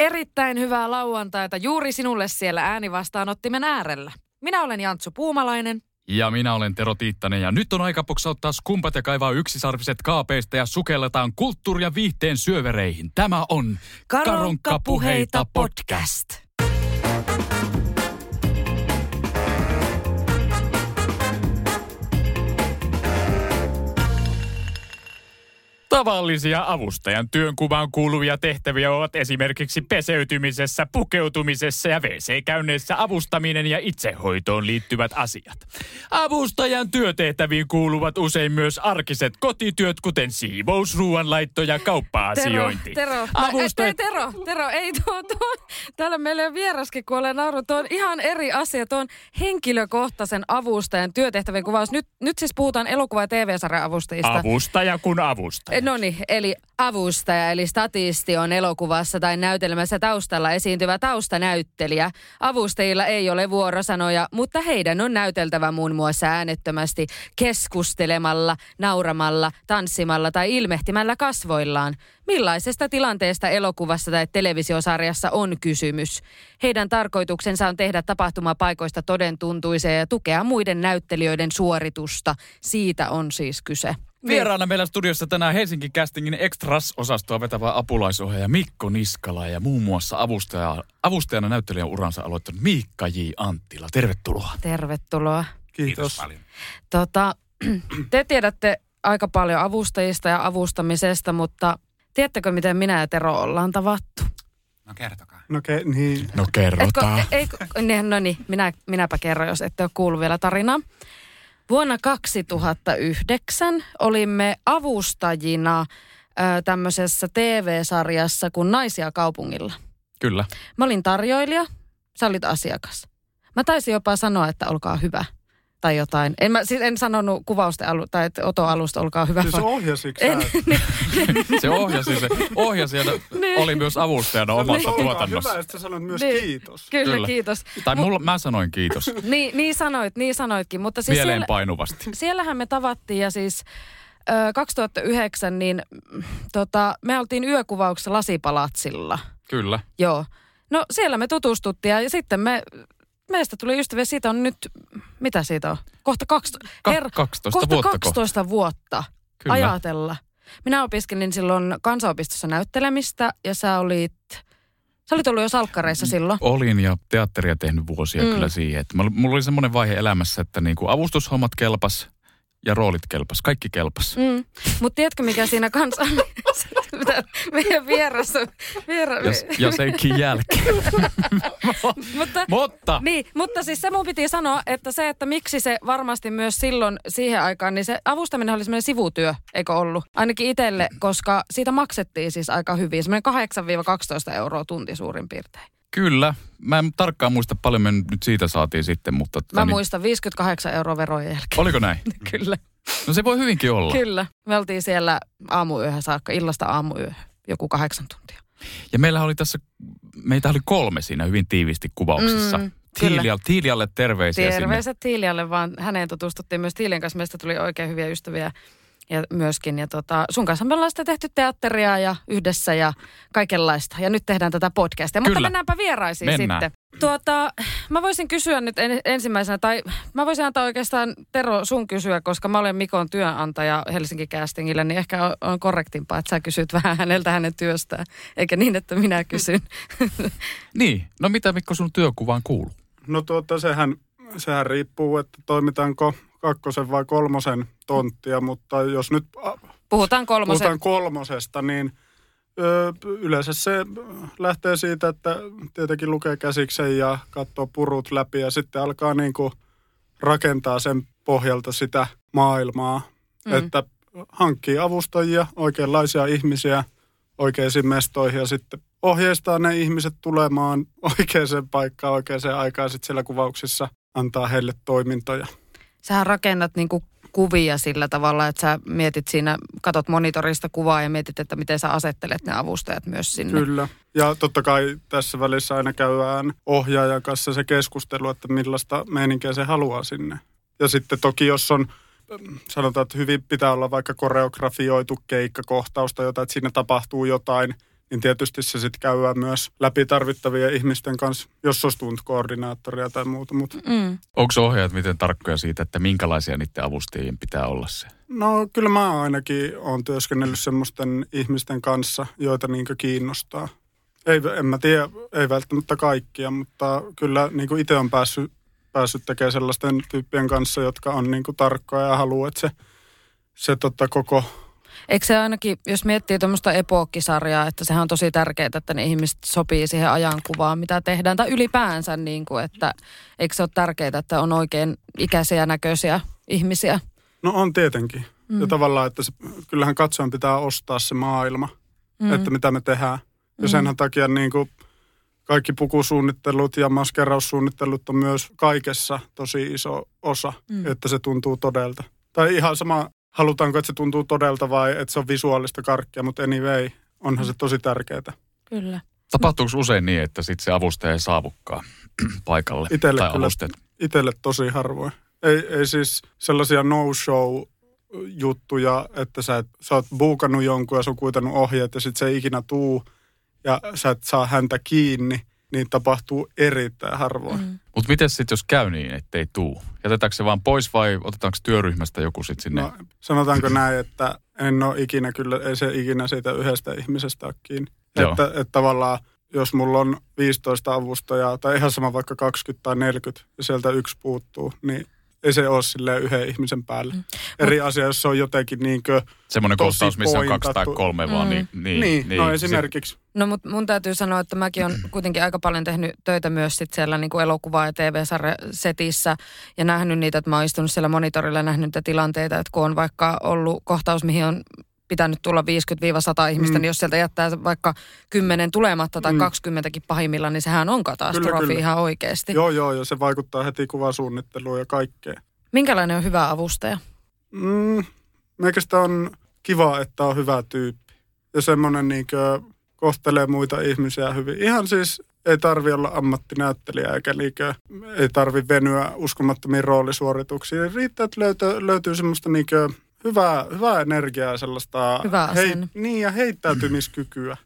Erittäin hyvää lauantaita juuri sinulle siellä äänivastaanottimen äärellä. Minä olen Jantsu Puumalainen. Ja minä olen Tero Tiittanen ja nyt on aika poksauttaa skumpat ja kaivaa yksisarviset kaapeista ja sukelletaan kulttuuri- ja viihteen syövereihin. Tämä on Karonkkapuheita podcast. Tavallisia avustajan työnkuvaan kuuluvia tehtäviä ovat esimerkiksi peseytymisessä, pukeutumisessa ja WC-käynneissä avustaminen ja itsehoitoon liittyvät asiat. Avustajan työtehtäviin kuuluvat usein myös arkiset kotityöt, kuten siivous, ruoanlaitto ja kauppa-asiointi. Tero, Tero, Avustaja- ei, Tero, Tero, ei tuo, tuo, täällä meillä on vieraskin, kun olen naurut. Tuo on ihan eri asia. Tuo on henkilökohtaisen avustajan työtehtävien kuvaus. Nyt, nyt siis puhutaan elokuva- ja TV-sarjan avustajista. Avustaja kun avustaja. No niin, eli avustaja, eli statisti on elokuvassa tai näytelmässä taustalla esiintyvä taustanäyttelijä. Avustajilla ei ole vuorosanoja, mutta heidän on näyteltävä muun muassa äänettömästi keskustelemalla, nauramalla, tanssimalla tai ilmehtimällä kasvoillaan. Millaisesta tilanteesta elokuvassa tai televisiosarjassa on kysymys? Heidän tarkoituksensa on tehdä tapahtumapaikoista todentuntuisia ja tukea muiden näyttelijöiden suoritusta. Siitä on siis kyse. Vieraana meillä studiossa tänään Helsinki Castingin Extras-osastoa vetävä apulaisohjaaja Mikko Niskala ja muun muassa avustaja, avustajana näyttelijän uransa aloittanut Miikka J. Anttila. Tervetuloa. Tervetuloa. Kiitos. paljon. Tota, te tiedätte aika paljon avustajista ja avustamisesta, mutta tiedättekö, miten minä ja Tero ollaan tavattu? No kertokaa. No ke, niin. No kerrotaan. ei, ei, no niin, minä, minäpä kerron, jos ette ole kuullut vielä tarinaa. Vuonna 2009 olimme avustajina tämmöisessä TV-sarjassa kuin Naisia kaupungilla. Kyllä. Mä olin tarjoilija, sä olit asiakas. Mä taisin jopa sanoa, että olkaa hyvä. Tai jotain. En, mä, siis en sanonut kuvausten alu, tai että Oto alusta, olkaa hyvä. Siis ohjasitko En? Se ohjasi, se ohjasi ja oli myös avustajana omassa Olkaa tuotannossa. Hyvä, että sä sanot myös Niin. kiitos. kyllä, Kyllä. kiitos. Tai mulla, mä sanoin kiitos. Niin, niin sanoit, niin sanoitkin. Mutta siis Mieleen siellä, painuvasti. siellähän me tavattiin ja siis ö, 2009 niin mm, tota, me oltiin yökuvauksessa Lasipalatsilla. Kyllä. Joo. No siellä me tutustuttiin ja sitten me, meistä tuli ystäviä. Siitä on nyt, mitä siitä on? Kohta, kaksi, Ka- 12 kohta vuotta 12 vuotta. Kyllä. Ajatella. Minä opiskelin silloin kansanopistossa näyttelemistä ja sä olit, sä olit ollut jo salkkareissa silloin. Olin ja teatteria tehnyt vuosia Mm. kyllä siihen. Että mulla- mulla oli semmoinen vaihe elämässä, että niinku avustushommat kelpas ja roolit kelpas. Kaikki kelpas. Mm. Mutta tiedätkö mikä siinä kanssa Mitä meidän vieressä, viera, Ja, ja senkin jälkeen. mutta, Mutta niin, mutta siis se mun piti sanoa, että se, että miksi se varmasti myös silloin siihen aikaan, niin se avustaminen oli semmoinen sivutyö, eikö ollut? Ainakin itselle, koska siitä maksettiin siis aika hyvin, semmoinen 8-12 euroa tunti suurin piirtein. Kyllä, mä en tarkkaan muista paljon me nyt siitä saatiin sitten, mutta... Mä niin- muistan 58 euroa verojen jälkeen. Oliko näin? Kyllä, No se voi hyvinkin olla. kyllä. Me oltiin siellä aamuyöhön saakka, illasta aamuyöhön, joku kahdeksan tuntia. Ja meillä oli tässä, meitä oli kolme siinä hyvin tiivisti kuvauksissa. Mm, Mm, kyllä. Tiilia, Tiilialle terveisiä Terveiset Tiilialle, vaan häneen tutustuttiin myös Tiilien kanssa. Meistä tuli oikein hyviä ystäviä ja myöskin. Ja tota, sun kanssa me ollaan sitten tehty teatteria ja yhdessä ja kaikenlaista. Ja nyt tehdään tätä podcastia. Mutta Kyllä. mennäänpä vieraisiin Mennään. sitten. Tuota, mä voisin kysyä nyt en, ensimmäisenä, tai mä voisin antaa oikeastaan Tero sun kysyä, koska mä olen Mikon työnantaja Helsinki Castingille, niin ehkä on, on korrektimpaa, että sä kysyt vähän häneltä hänen työstään, eikä niin, että minä kysyn. Niin, no mitä Mikko sun työkuvaan kuuluu? No tuota, sehän, sehän riippuu, että toimitaanko kakkosen vai kolmosen tonttia, mutta jos nyt Puhutaan kolmosen. puhutaan kolmosesta, niin yleensä se lähtee siitä, että tietenkin lukee käsiksen ja katsoo purut läpi ja sitten alkaa niin kuin rakentaa sen pohjalta sitä maailmaa, mm. että hankkii avustajia, oikeanlaisia ihmisiä oikeisiin mestoihin ja sitten ohjeistaa ne ihmiset tulemaan oikeaan paikkaan oikeaan aikaan sitten siellä kuvauksissa antaa heille toimintoja. Sähän rakennat niinku kuvia sillä tavalla, että sä mietit siinä, katot monitorista kuvaa ja mietit, että miten sä asettelet ne avustajat myös sinne. Kyllä. Ja totta kai tässä välissä aina käydään ohjaajan kanssa se keskustelu, että millaista meininkiä se haluaa sinne. Ja sitten toki jos on, sanotaan, että hyvin pitää olla vaikka koreografioitu keikkakohtaus tai jotain, että siinä tapahtuu jotain – niin tietysti se sitten käydään myös läpi tarvittavia ihmisten kanssa, jos on stunt-koordinaattoria tai muuta. Mutta. Mm. Onko ohjaajat miten tarkkoja siitä, että minkälaisia niiden avustajien pitää olla se? No kyllä mä ainakin olen työskennellyt semmoisten ihmisten kanssa, joita niinkö kiinnostaa. Ei, en mä tiedä, ei välttämättä kaikkia, mutta kyllä niin itse on päässyt, päässyt tekemään sellaisten tyyppien kanssa, jotka on niin tarkkoja ja haluaa, että se, se tota koko Eikö se ainakin, jos miettii tuommoista epookkisarjaa, että sehän on tosi tärkeää, että ne ihmiset sopii siihen ajankuvaan, mitä tehdään, tai ylipäänsä, niin kuin, että eikö se ole tärkeää, että on oikein ikäisiä näköisiä ihmisiä? No on tietenkin. Mm. Ja tavallaan, että se, kyllähän katsojan pitää ostaa se maailma, mm. että mitä me tehdään. Ja mm. senhän takia niin kuin kaikki pukusuunnittelut ja maskeraussuunnittelut on myös kaikessa tosi iso osa, mm. että se tuntuu todelta. Tai ihan sama halutaanko, että se tuntuu todelta vai että se on visuaalista karkkia, mutta anyway, onhan se tosi tärkeää. Kyllä. Tapahtuuko usein niin, että sitten se avustaja ei saavukkaan paikalle itelle tai kyllä, Itelle tosi harvoin. Ei, ei siis sellaisia no-show juttuja, että sä, et, sä oot buukannut jonkun ja sun kuitenut ohjeet ja sitten se ei ikinä tuu ja sä et saa häntä kiinni, niin tapahtuu erittäin harvoin. Mm. Mutta miten sitten, jos käy niin, ettei tuu? Jätetäänkö se vaan pois vai otetaanko työryhmästä joku sitten sinne? No, sanotaanko näin, että en ole ikinä kyllä, ei se ikinä siitä yhdestä ihmisestä ole kiinni. Että, että tavallaan jos mulla on 15 avustajaa tai ihan sama vaikka 20 tai 40 ja sieltä yksi puuttuu, niin ei se ole silleen yhden ihmisen päälle. Mm. Eri asia, jos se on jotenkin niinkö Semmoinen kohtaus, missä on kaksi tai kolme mm. vaan, niin, niin, niin, niin no esimerkiksi. No mutta mun täytyy sanoa, että mäkin on kuitenkin aika paljon tehnyt töitä myös sit siellä niin kuin elokuva- ja TV-setissä ja nähnyt niitä, että mä oon istunut siellä monitorilla ja nähnyt niitä tilanteita, että kun on vaikka ollut kohtaus, mihin on pitänyt tulla 50-100 ihmistä, mm. niin jos sieltä jättää vaikka 10 tulematta tai mm. 20 pahimmillaan, niin sehän on katastrofi kyllä, kyllä. ihan oikeasti. Joo, joo, ja se vaikuttaa heti kuvasuunnitteluun ja kaikkeen. Minkälainen on hyvä avustaja? Mm, meikästä on kiva, että on hyvä tyyppi. Ja semmoinen niin kohtelee muita ihmisiä hyvin. Ihan siis ei tarvi olla ammattinäyttelijä eikä niinkö, ei tarvi venyä uskomattomiin roolisuorituksiin. Riittää, että löytyy, löytyy semmoista niinkö hyvää, hyvää energiaa sellaista Hyvä hei, niin, ja heittäytymiskykyä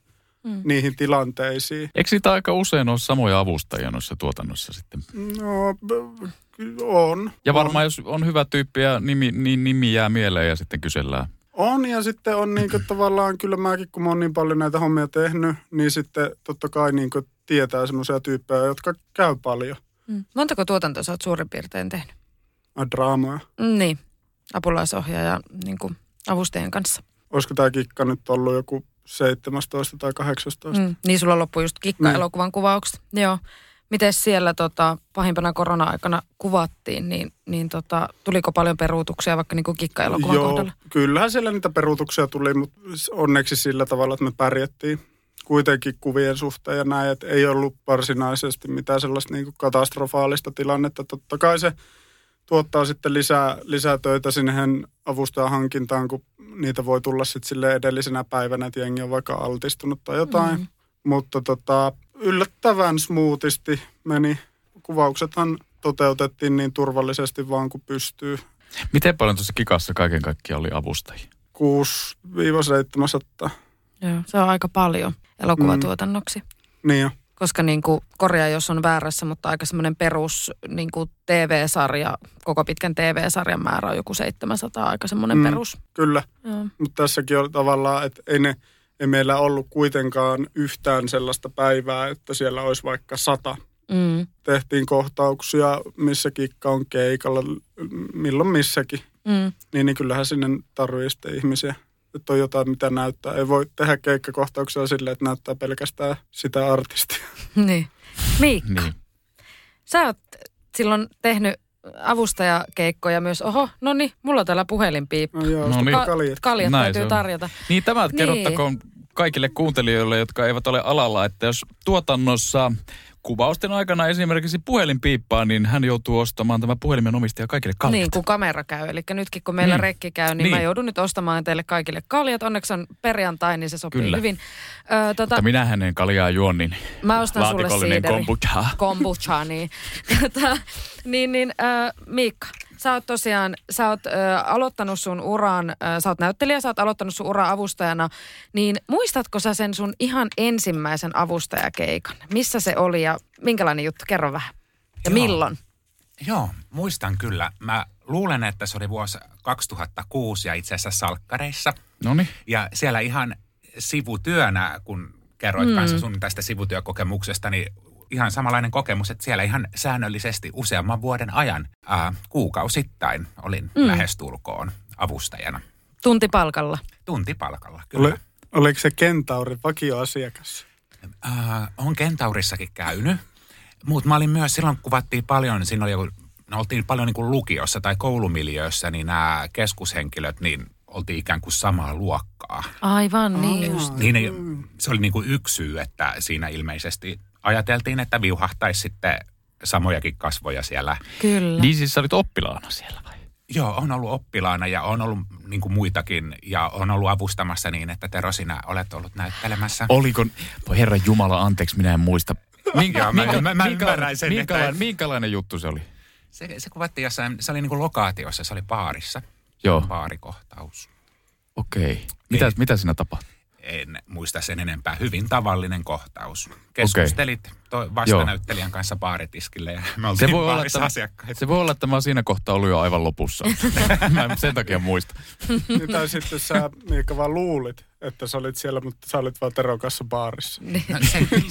mm. niihin tilanteisiin. Eikö siitä aika usein ole samoja avustajia noissa tuotannossa sitten? No, on. Ja varmaan on. jos on hyvä tyyppi ja nimi, niin nimi jää mieleen ja sitten kysellään. On ja sitten on niin kuin, tavallaan, kyllä mäkin kun mä oon niin paljon näitä hommia tehnyt, niin sitten totta kai niin kuin, tietää semmoisia tyyppejä, jotka käy paljon. Mm. Montako tuotantoa sä oot suurin piirtein tehnyt? Draamoja. Niin apulaisohjaaja niin kuin avustajien kanssa. Olisiko tämä kikka nyt ollut joku 17 tai 18? Mm, niin, sulla loppui just kikka-elokuvan niin. kuvaukset. Joo. Miten siellä tota, pahimpana korona-aikana kuvattiin, niin, niin tota, tuliko paljon peruutuksia vaikka niin kikka-elokuvan Joo, kohdalla? kyllähän siellä niitä peruutuksia tuli, mutta onneksi sillä tavalla, että me pärjättiin kuitenkin kuvien suhteen ja näin, että ei ollut varsinaisesti mitään sellaista niin kuin katastrofaalista tilannetta. Totta kai se tuottaa sitten lisää, lisää töitä sinne avustajan hankintaan, kun niitä voi tulla sitten sille edellisenä päivänä, että jengi on vaikka altistunut tai jotain. Mm. Mutta tota, yllättävän smoothisti meni. Kuvauksethan toteutettiin niin turvallisesti vaan kuin pystyy. Miten paljon tuossa kikassa kaiken kaikkiaan oli avustajia? 6-700. Joo, se on aika paljon elokuvatuotannoksi. Mm. Niin jo koska niin kuin, korjaa jos on väärässä, mutta aika semmoinen perus niin kuin TV-sarja, koko pitkän TV-sarjan määrä on joku 700, aika semmoinen mm, perus. Kyllä, mutta tässäkin on tavallaan, että ei, ne, ei meillä ollut kuitenkaan yhtään sellaista päivää, että siellä olisi vaikka sata. Mm. Tehtiin kohtauksia, missä kikka on keikalla, milloin missäkin. Mm. Niin, niin kyllähän sinne tarvii ihmisiä että on jotain, mitä näyttää. Ei voi tehdä keikkakohtauksia silleen, että näyttää pelkästään sitä artistia. Niin. Miikka, niin. sä oot silloin tehnyt avustajakeikkoja myös. Oho, no niin, mulla on täällä puhelin piippu. No joo, no niin. Ka- kaljat, kaljat täytyy tarjota. Niin tämä niin. kerrottakoon kaikille kuuntelijoille, jotka eivät ole alalla, että jos tuotannossa kuvausten aikana esimerkiksi puhelin piippaa, niin hän joutuu ostamaan tämä puhelimen omistaja kaikille kaljat. Niin, kun kamera käy. Eli nytkin kun meillä Niin. rekki käy, niin, Niin. mä joudun nyt ostamaan teille kaikille kaljat. Onneksi on perjantai, niin se sopii Kyllä. hyvin. Ö, tota, Mutta minähän en kaljaa juo, niin Mä ostan sulle siideri. kombucha. Kombucha, niin. Tota, niin, niin äh, Miikka, sä oot tosiaan, sä oot äh, aloittanut sun uran, äh, sä oot näyttelijä, sä oot aloittanut sun uran avustajana, niin muistatko sä sen sun ihan ensimmäisen avustajakeikan? Missä se oli ja minkälainen juttu? Kerro vähän. Ja Joo. milloin? Joo, muistan kyllä. Mä luulen, että se oli vuosi 2006 ja itse asiassa Salkkareissa. No niin. Ja siellä ihan sivutyönä, kun kerroit mm. kanssa sun tästä sivutyökokemuksesta, niin ihan samanlainen kokemus, että siellä ihan säännöllisesti useamman vuoden ajan ää, kuukausittain olin mm. lähestulkoon avustajana. Tuntipalkalla. Tuntipalkalla, kyllä. Oli, oliko se Kentaurin vakioasiakas? Äh, on Kentaurissakin käynyt, mutta mä olin myös, silloin kuvattiin paljon, siinä oli joku, no oltiin paljon niin kuin lukiossa tai koulumiljöössä, niin nämä keskushenkilöt, niin oltiin ikään kuin samaa luokkaa. Aivan niin just. Niin ei- se oli niin kuin yksi syy, että siinä ilmeisesti ajateltiin, että viuhahtaisi sitten samojakin kasvoja siellä. Kyllä. Niin siis sä olit oppilaana siellä vai? Joo, on ollut oppilaana ja on ollut niin kuin muitakin ja on ollut avustamassa niin, että Tero, sinä olet ollut näyttelemässä. Oliko, voi herra Jumala, anteeksi, minä en muista. Minkä, Joo, mä- mä- mä ymmärrän sen, että- minkälainen, juttu se oli? Se, se kuvattiin jossain, se oli niin kuin lokaatiossa, se oli baarissa. Joo. Baarikohtaus. Okei. Mitä, mitä siinä tapahtui? En muista sen enempää. Hyvin tavallinen kohtaus. Keskustelit okay. Joo. vastanäyttelijän kanssa baaritiskille ja me oltiin Se voi, olla, että, asiakkaita. se voi olla, että mä siinä kohtaa ollut jo aivan lopussa. mä en sen takia muista. Niin, tai sitten sä, Miikka, vaan luulit, että sä olit siellä, mutta sä olit vaan Teron kanssa baarissa. Niin.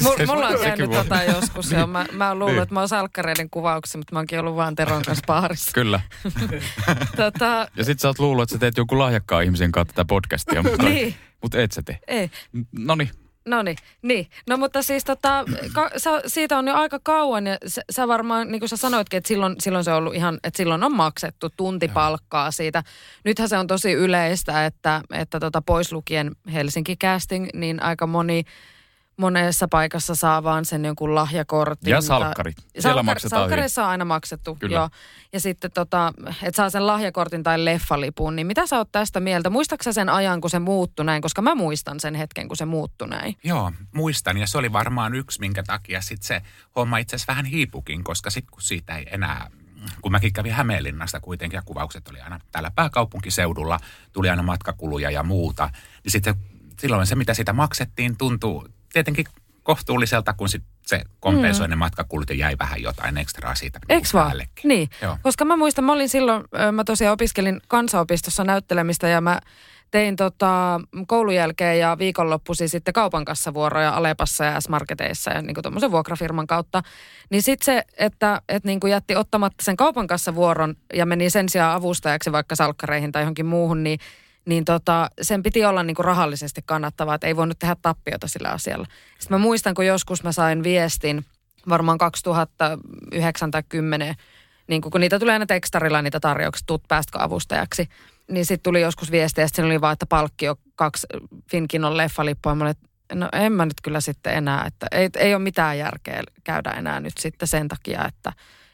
No, mulla on käynyt voi. tota joskus jo. Mä, mä oon luullut, Niin. että mä oon salkkareiden kuvauksessa, mutta mä oonkin ollut vaan Teron kanssa baarissa. Kyllä. tota, Ja sit sä oot luullut, että sä teet jonkun lahjakkaan ihmisen kanssa tätä podcastia, mutta, Niin. mutta et sä tee. ei. No niin. No niin, niin. No mutta siis tota, ka, sä, siitä on jo aika kauan ja sä, sä varmaan, niin kuin sä sanoitkin, että silloin, silloin se on ollut ihan, että silloin on maksettu tuntipalkkaa siitä. Nythän se on tosi yleistä, että, että tota, pois lukien Helsinki Casting, niin aika moni monessa paikassa saa vaan sen jonkun lahjakortin. Ja tai- salkkarit. Siellä Salkkar- maksetaan hyvin. Salkkarissa on aina maksettu, Kyllä. joo. Ja sitten tota, että saa sen lahjakortin tai leffalipun, niin mitä sä oot tästä mieltä? Muistatko sä sen ajan, kun se muuttui näin? Koska mä muistan sen hetken, kun se muuttui näin. Joo, muistan. Ja se oli varmaan yksi, minkä takia sitten se homma itse asiassa vähän hiipukin, koska sitten kun siitä ei enää, kun mäkin kävin Hämeenlinnasta kuitenkin ja kuvaukset oli aina täällä pääkaupunkiseudulla, tuli aina matkakuluja ja muuta, niin sitten silloin se, mitä sitä maksettiin, tuntuu tietenkin kohtuulliselta, kun sit se kompensoi mm. ne matkakulut ja jäi vähän jotain ekstraa siitä Eiks vaan? päällekin. Niin, Joo. koska mä muistan, mä olin silloin, mä tosiaan opiskelin kansaopistossa näyttelemistä ja mä tein tota, koulun jälkeen ja viikonloppuisin sitten kaupan kassavuoroja Alepassa ja S-Marketeissa ja niin tuommoisen vuokrafirman kautta. Niin sitten se, että et niin jätti ottamatta sen kaupan kassavuoron ja meni sen sijaan avustajaksi vaikka salkkareihin tai johonkin muuhun, niin niin tota, sen piti olla niinku rahallisesti kannattavaa, että ei voinut tehdä tappiota sillä asialla. Sitten mä muistan, kun joskus mä sain viestin, varmaan 2009 tai 10, niin kun niitä tulee aina tekstarilla niitä tarjouksia, tuut päästkö avustajaksi. Niin sitten tuli joskus viesti ja sitten oli vaan, että palkkio kaksi Finkinon leffalippua. Mä olin, no en mä nyt kyllä sitten enää, että ei, ei ole mitään järkeä käydä enää nyt sitten sen takia, että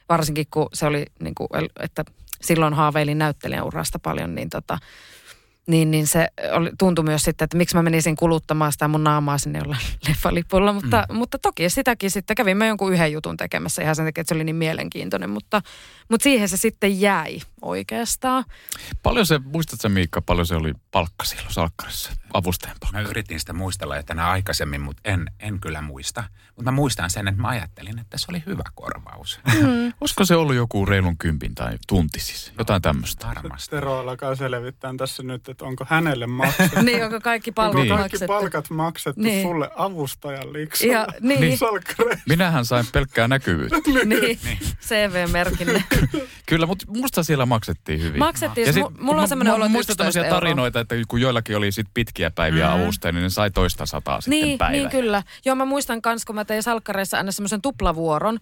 varsinkin kun se oli niin kuin, että silloin haaveilin näyttelijän urasta paljon, niin tota, niin, niin se oli, tuntui myös sitten, että miksi mä menisin kuluttamaan sitä mun naamaa sinne jollain leffalipulla. Mutta, mm. mutta toki sitäkin sitten kävimme jonkun yhden jutun tekemässä ihan sen takia, että se oli niin mielenkiintoinen. Mutta, mutta siihen se sitten jäi oikeastaan. Paljon se, muistatko Miikka, paljon se oli palkka silloin salkkarissa, avustajan palkka? Mä yritin sitä muistella jo tänä aikaisemmin, mutta en, en kyllä muista. Mutta mä muistan sen, että mä ajattelin, että se oli hyvä korvaus. Mm. Olisiko se ollut joku reilun kympin tai tunti siis? Jotain tämmöistä. Varmasti. Tero alkaa selvittää tässä nyt, että onko hänelle maksettu. niin, onko kaikki palkat kaikki maksettu? palkat maksettu Niin. sulle avustajan liksulla? Ja, niin. Minähän sain pelkkää näkyvyyttä. niin, CV-merkinne. Kyllä, mutta musta siellä maksettiin hyvin. Maksettiin, Ja sit, mu- mulla on semmoinen olo, että Muistan 11 tämmöisiä euroa. tarinoita, että kun joillakin oli sit pitkiä päiviä mm. avustajia, niin ne sai toista sataa sitten Niin, päivä. niin kyllä. Joo, mä muistan kans, kun mä tein salkkareissa aina semmoisen tuplavuoron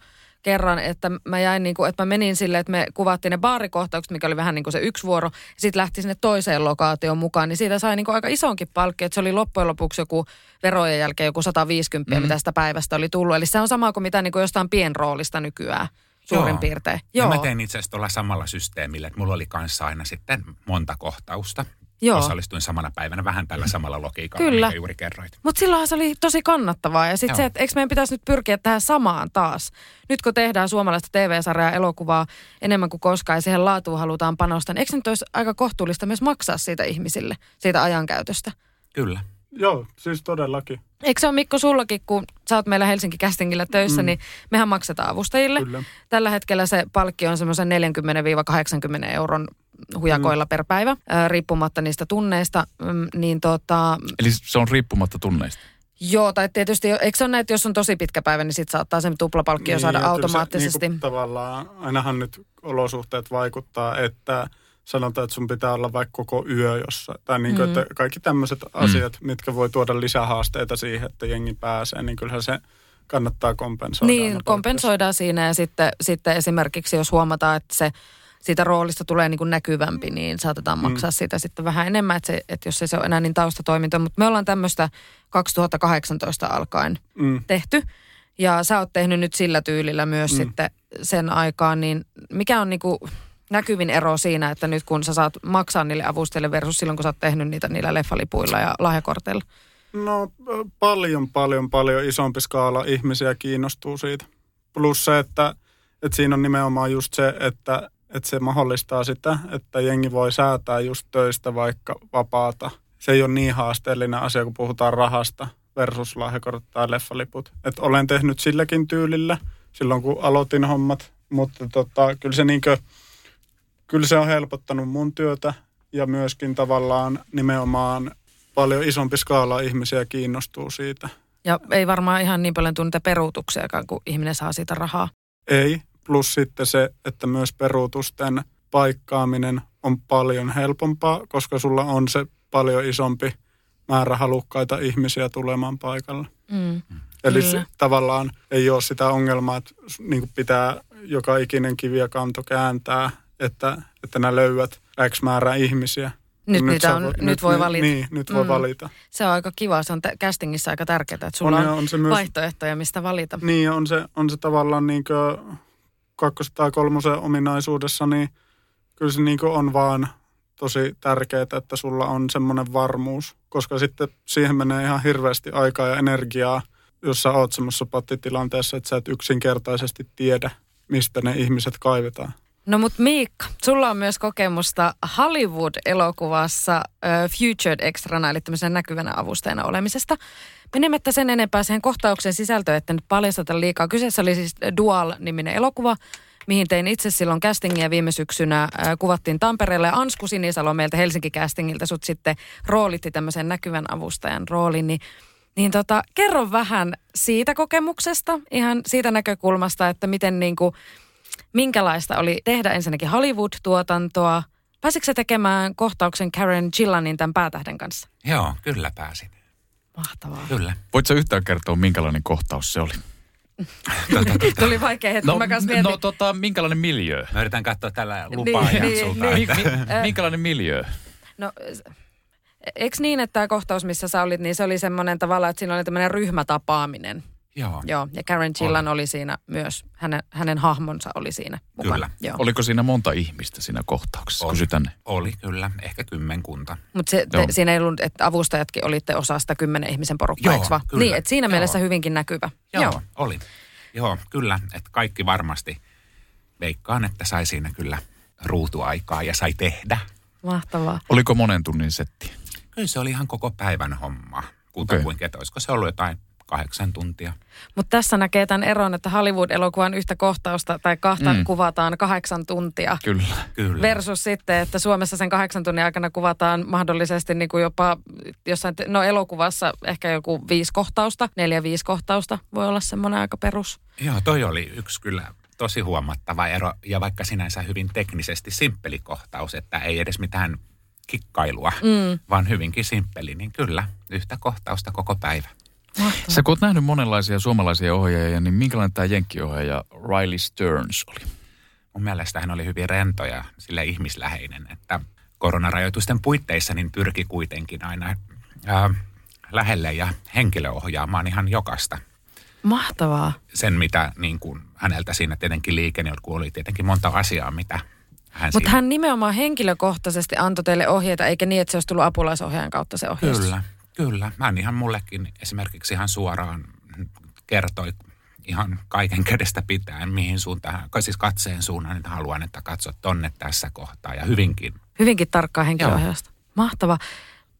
kerran, että mä jäin niin kuin, että mä menin silleen, että me kuvattiin ne baarikohtaukset, mikä oli vähän niin kuin se yksi vuoro, ja sitten lähti sinne toiseen lokaatioon mukaan, niin siitä sai niin kuin aika isonkin palkki, että se oli loppujen lopuksi joku verojen jälkeen joku 150, mm. mitä sitä päivästä oli tullut. Eli se on sama kuin mitä niin kuin jostain pienroolista nykyään suurin Joo. piirtein. Joo. Ja mä tein itse asiassa tuolla samalla systeemillä, että mulla oli kanssa aina sitten monta kohtausta. Joo. Osallistuin samana päivänä vähän tällä samalla logiikalla, Kyllä. minkä juuri kerroit. Mutta silloinhan se oli tosi kannattavaa. Ja sitten se, että eikö meidän pitäisi nyt pyrkiä tähän samaan taas. Nyt kun tehdään suomalaista TV-sarjaa ja elokuvaa enemmän kuin koskaan ja siihen laatuun halutaan panostaa, niin eikö nyt olisi aika kohtuullista myös maksaa siitä ihmisille, siitä ajankäytöstä? Kyllä. Joo, siis todellakin. Eikö se ole Mikko sullakin, kun sä oot meillä Helsinki Castingilla töissä, mm. niin mehän maksetaan avustajille. Kyllä. Tällä hetkellä se palkki on semmoisen 40-80 euron hujakoilla mm. per päivä, riippumatta niistä tunneista. Mm, Niin tota, Eli se on riippumatta tunneista. Joo, tai tietysti, eikö se ole näin, että jos on tosi pitkä päivä, niin sitten saattaa sen tuplapalkkio niin, saada kyllä automaattisesti. Se, niin tavallaan, ainahan nyt olosuhteet vaikuttaa, että sanotaan, että sun pitää olla vaikka koko yö jossain. Tai niin kuin, Mm. että kaikki tämmöiset asiat, mitkä voi tuoda lisähaasteita siihen, että jengi pääsee, niin kyllähän se kannattaa kompensoida. Niin, kompensoidaan siinä ja sitten, sitten esimerkiksi jos huomataan, että se siitä roolista tulee niin kuin näkyvämpi, niin saatetaan maksaa mm. siitä sitten vähän enemmän, että, se, että jos ei se ole enää niin taustatoiminta. Mutta me ollaan tämmöistä 2018 alkaen Mm. tehty. Ja sä oot tehnyt nyt sillä tyylillä myös mm. sitten sen aikaan, niin mikä on niinku näkyvin ero siinä, että nyt kun sä saat maksaa niille avustajille versus silloin, kun sä oot tehnyt niitä niillä leffalipuilla ja lahjakorteilla? No paljon, paljon, paljon isompi skaala ihmisiä kiinnostuu siitä. Plus se, että, että siinä on nimenomaan just se, että, että se mahdollistaa sitä, että jengi voi säätää just töistä vaikka vapaata. Se ei ole niin haasteellinen asia, kun puhutaan rahasta versus lahjakortit tai leffaliput. Et olen tehnyt silläkin tyylillä silloin, kun aloitin hommat, mutta tota, kyllä se niinkö, kyllä se on helpottanut mun työtä ja myöskin tavallaan nimenomaan paljon isompi skaala ihmisiä kiinnostuu siitä. Ja ei varmaan ihan niin paljon tule niitä peruutuksiakaan, kun ihminen saa siitä rahaa. Ei, plus sitten se, että myös peruutusten paikkaaminen on paljon helpompaa, koska sulla on se paljon isompi määrä halukkaita ihmisiä tulemaan paikalle. Mm. Eli Kyllä. se, tavallaan ei ole sitä ongelmaa, että niin pitää joka ikinen kivi ja kanto kääntää, että, että nämä löydät X määrä ihmisiä. Nyt, Kun niitä on, vo- nyt, voi valita. Niin, nyt voi Mm. valita. Se on aika kiva, se on tä- castingissa aika tärkeää, että sulla On, on, on se myös- vaihtoehtoja, mistä valita. Niin, on se, on se tavallaan niin kakkos- tai kolmosen ominaisuudessa, niin kyllä se niin on vaan tosi tärkeää, että sulla on semmoinen varmuus, koska sitten siihen menee ihan hirveästi aikaa ja energiaa, jos sä oot semmoisessa pattitilanteessa, että sä et yksinkertaisesti tiedä, mistä ne ihmiset kaivetaan. No mut Miikka, sulla on myös kokemusta Hollywood-elokuvassa uh, Futured Extrana, eli tämmöisen näkyvänä avustajana olemisesta. Menemättä sen enempää siihen kohtauksen sisältöön, että nyt paljasteta liikaa. Kyseessä oli siis Dual-niminen elokuva, mihin tein itse silloin castingia viime syksynä. Äh, kuvattiin Tampereella ja Ansku Sinisalo meiltä Helsinki castingilta sut sitten roolitti tämmöisen näkyvän avustajan roolin. Niin, niin tota, kerro vähän siitä kokemuksesta, ihan siitä näkökulmasta, että miten niin kuin, minkälaista oli tehdä ensinnäkin Hollywood-tuotantoa. Pääsitkö tekemään kohtauksen Karen Gillanin tämän päätähden kanssa? Joo, kyllä pääsin. Mahtavaa. Kyllä. Voitko yhtään kertoa, minkälainen kohtaus se oli? Tuli vaikea hetki, mä kanssa mietin. no tota, minkälainen miljöö? Mä yritän katsoa tällä lupaa Niin, ihan niin, sulta. niin. Mi, mi, minkälainen miljöö? No, eikö niin, että tämä kohtaus, missä sä olit, niin se oli semmoinen tavalla, että siinä oli tämmöinen ryhmätapaaminen. Joo, Joo, ja Karen Gillan oli siinä myös, hänen, hänen hahmonsa oli siinä mukana. Kyllä. Joo. Oliko siinä monta ihmistä siinä kohtauksessa? Oli. Kysytän. oli kyllä, ehkä kymmenkunta. Mutta siinä ei ollut, että avustajatkin olitte osa sitä kymmenen ihmisen porukkaa, Joo, kyllä. Niin, että siinä Joo. mielessä hyvinkin näkyvä. Joo, Joo. oli. Joo, kyllä, että kaikki varmasti veikkaan, että sai siinä kyllä ruutuaikaa ja sai tehdä. Mahtavaa. Oliko monen tunnin setti? Kyllä se oli ihan koko päivän homma. Kutakuinkin, että olisiko se ollut jotain kahdeksan tuntia. Mutta tässä näkee tämän eron, että Hollywood-elokuvan yhtä kohtausta tai kahta Mm. kuvataan kahdeksan tuntia. Kyllä. Kyllä. Versus sitten, että Suomessa sen kahdeksan tunnin aikana kuvataan mahdollisesti niin kuin jopa jossain, no elokuvassa ehkä joku viisi kohtausta, neljä viisi kohtausta voi olla semmoinen aika perus. Joo, toi oli yksi kyllä tosi huomattava ero. Ja vaikka sinänsä hyvin teknisesti simppeli kohtaus, että ei edes mitään kikkailua, Mm. vaan hyvinkin simppeli, niin kyllä yhtä kohtausta koko päivä. Sä kun oot nähnyt monenlaisia suomalaisia ohjaajia, niin minkälainen tämä jenkkiohjaaja Riley Stearns oli? Mun mielestä hän oli hyvin rento ja sille ihmisläheinen, että koronarajoitusten puitteissa niin pyrki kuitenkin aina ää, lähelle ja henkilöohjaamaan ihan jokasta. Mahtavaa. Sen, mitä niin kuin, häneltä siinä tietenkin liikenne, kun oli tietenkin monta asiaa, mitä hän Mutta siinä... hän nimenomaan henkilökohtaisesti antoi teille ohjeita, eikä niin, että se olisi tullut apulaisohjaajan kautta se ohjeistus. Kyllä, kyllä. Hän ihan mullekin esimerkiksi ihan suoraan kertoi ihan kaiken kädestä pitäen, mihin suuntaan, siis katseen suunnan, että haluan, että katsot tonne tässä kohtaa ja hyvinkin. Hyvinkin tarkkaa henkilöohjausta. Mahtava.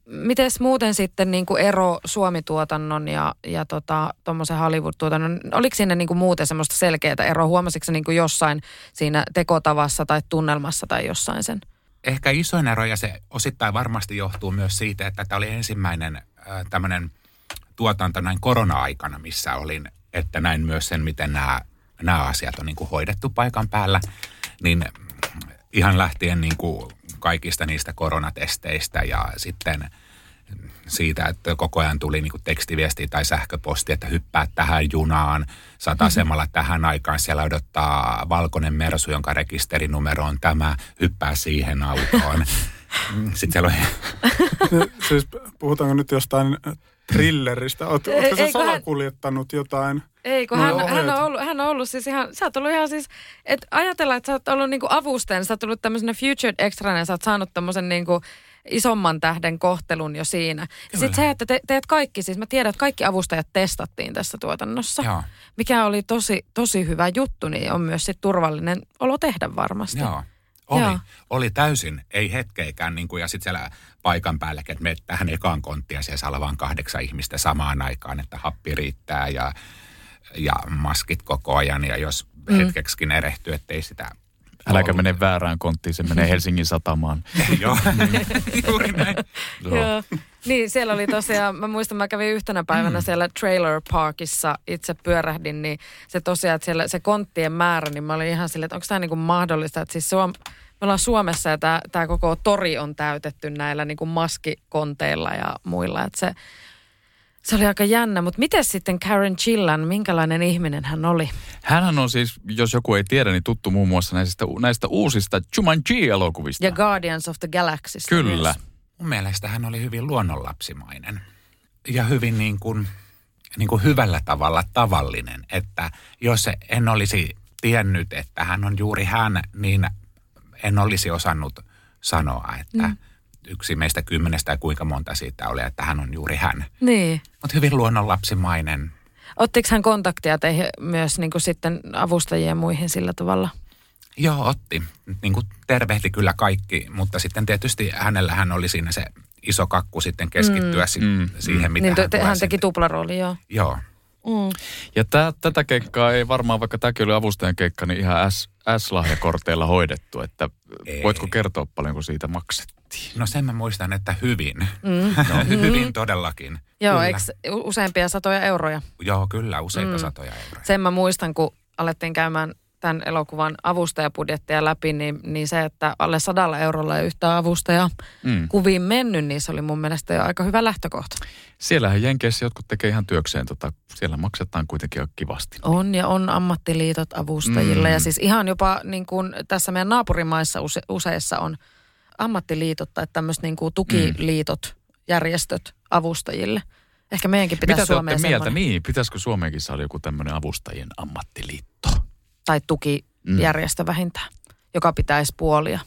Mites muuten sitten niin kuin ero Suomi-tuotannon ja, ja tota, tuommoisen Hollywood-tuotannon, oliko siinä niin kuin muuten semmoista selkeää eroa? Huomasitko niin kuin jossain siinä tekotavassa tai tunnelmassa tai jossain sen? Ehkä isoin ero, ja se osittain varmasti johtuu myös siitä, että tämä oli ensimmäinen äh, tämmöinen tuotanto näin korona-aikana, missä olin, että näin myös sen, miten nämä, nämä asiat on niin kuin hoidettu paikan päällä, niin ihan lähtien niin kuin kaikista niistä koronatesteistä ja sitten siitä, että koko ajan tuli niin tekstiviesti tai sähköposti, että hyppää tähän junaan, saat asemalla tähän aikaan, siellä odottaa valkoinen mersu, jonka rekisterinumero on tämä, hyppää siihen autoon. Sitten siellä on... siis puhutaanko nyt jostain thrilleristä? Oot, Ei- ootko sä eikö hän- salakuljettanut jotain? Ei, kun No, hän, ohjeet. hän, on ollut, hän on ollut siis ihan, sä oot ollut ihan siis, että ajatellaan, että sä oot ollut niinku avustajana, sä oot ollut tämmöisenä featured extrana ja sä oot saanut tämmöisen niinku isomman tähden kohtelun jo siinä. Ja sitten se, että te, teet kaikki, siis mä tiedän, että kaikki avustajat testattiin tässä tuotannossa, Joo. mikä oli tosi, tosi hyvä juttu, niin on myös sit turvallinen olo tehdä varmasti. Joo. Oli, Joo. oli täysin, ei hetkeikään, niin kuin, ja sitten siellä paikan päälläkin, että menet tähän ekaan konttiin ja siellä saa olla vain kahdeksan ihmistä samaan aikaan, että happi riittää ja, ja maskit koko ajan, ja jos mm. hetkeksikin erehtyy, ettei sitä Äläkä mene väärään konttiin, se menee Helsingin satamaan. Joo, juuri näin. Joo. Niin, siellä oli tosiaan, mä muistan, mä kävin yhtenä päivänä siellä Trailer Parkissa, itse pyörähdin, niin se tosiaan, että siellä se konttien määrä, niin mä olin ihan silleen, että onko tämä niinku mahdollista, että siis Suom, me ollaan Suomessa ja tämä, tämä koko tori on täytetty näillä niinku maskikonteilla ja muilla, että se, se oli aika jännä, mutta miten sitten Karen Chillan, minkälainen ihminen hän oli? Hänhän on siis, jos joku ei tiedä, niin tuttu muun muassa näistä, näistä uusista Jumanji-elokuvista. Ja Guardians of the Galaxy. Kyllä. Mun mielestä hän oli hyvin luonnonlapsimainen ja hyvin niin kuin, niin kuin hyvällä tavalla tavallinen, että jos en olisi tiennyt, että hän on juuri hän, niin en olisi osannut sanoa, että mm. Yksi meistä kymmenestä ja kuinka monta siitä oli, että hän on juuri hän. Niin. Mutta hyvin luonnonlapsimainen. Ottiko hän kontaktia teihin myös niin kuin sitten avustajien ja muihin sillä tavalla? Joo, otti. Niin kuin tervehti kyllä kaikki, mutta sitten tietysti hänellä hän oli siinä se iso kakku sitten keskittyä mm. Mm. siihen, mitä Niin, hän, te, hän teki tuplarooli, joo. Joo. Mm. Ja tää, tätä keikkaa ei varmaan, vaikka tämäkin oli avustajan keikka, niin ihan S, S-lahjakorteilla hoidettu. Että Ei. voitko kertoa paljonko siitä maksettiin? No sen mä muistan, että hyvin. Mm. No, hyvin todellakin. Joo, eikö useampia satoja euroja? Joo, kyllä, useita Mm. mm. satoja euroja. Sen mä muistan, kun alettiin käymään tämän elokuvan avustajapudjettia läpi, niin, niin se, että alle sadalla eurolla ei yhtään avustajaa Mm. kuviin mennyt, niin se oli mun mielestä jo aika hyvä lähtökohta. Siellähän Jenkeissä jotkut tekee ihan työkseen, tota, siellä maksetaan kuitenkin aika kivasti. On ja on ammattiliitot avustajille Mm. ja siis ihan jopa niin kuin tässä meidän naapurimaissa use, useissa on ammattiliitot tai tämmöiset niin kuin tukiliitot, järjestöt avustajille. Ehkä meidänkin pitäisi Mitä te Suomeen mieltä? semmoinen. Niin, pitäisikö Suomeenkin saada joku tämmöinen avustajien ammattiliitto? Tai tukijärjestö Mm. vähintään, joka pitäisi puolia.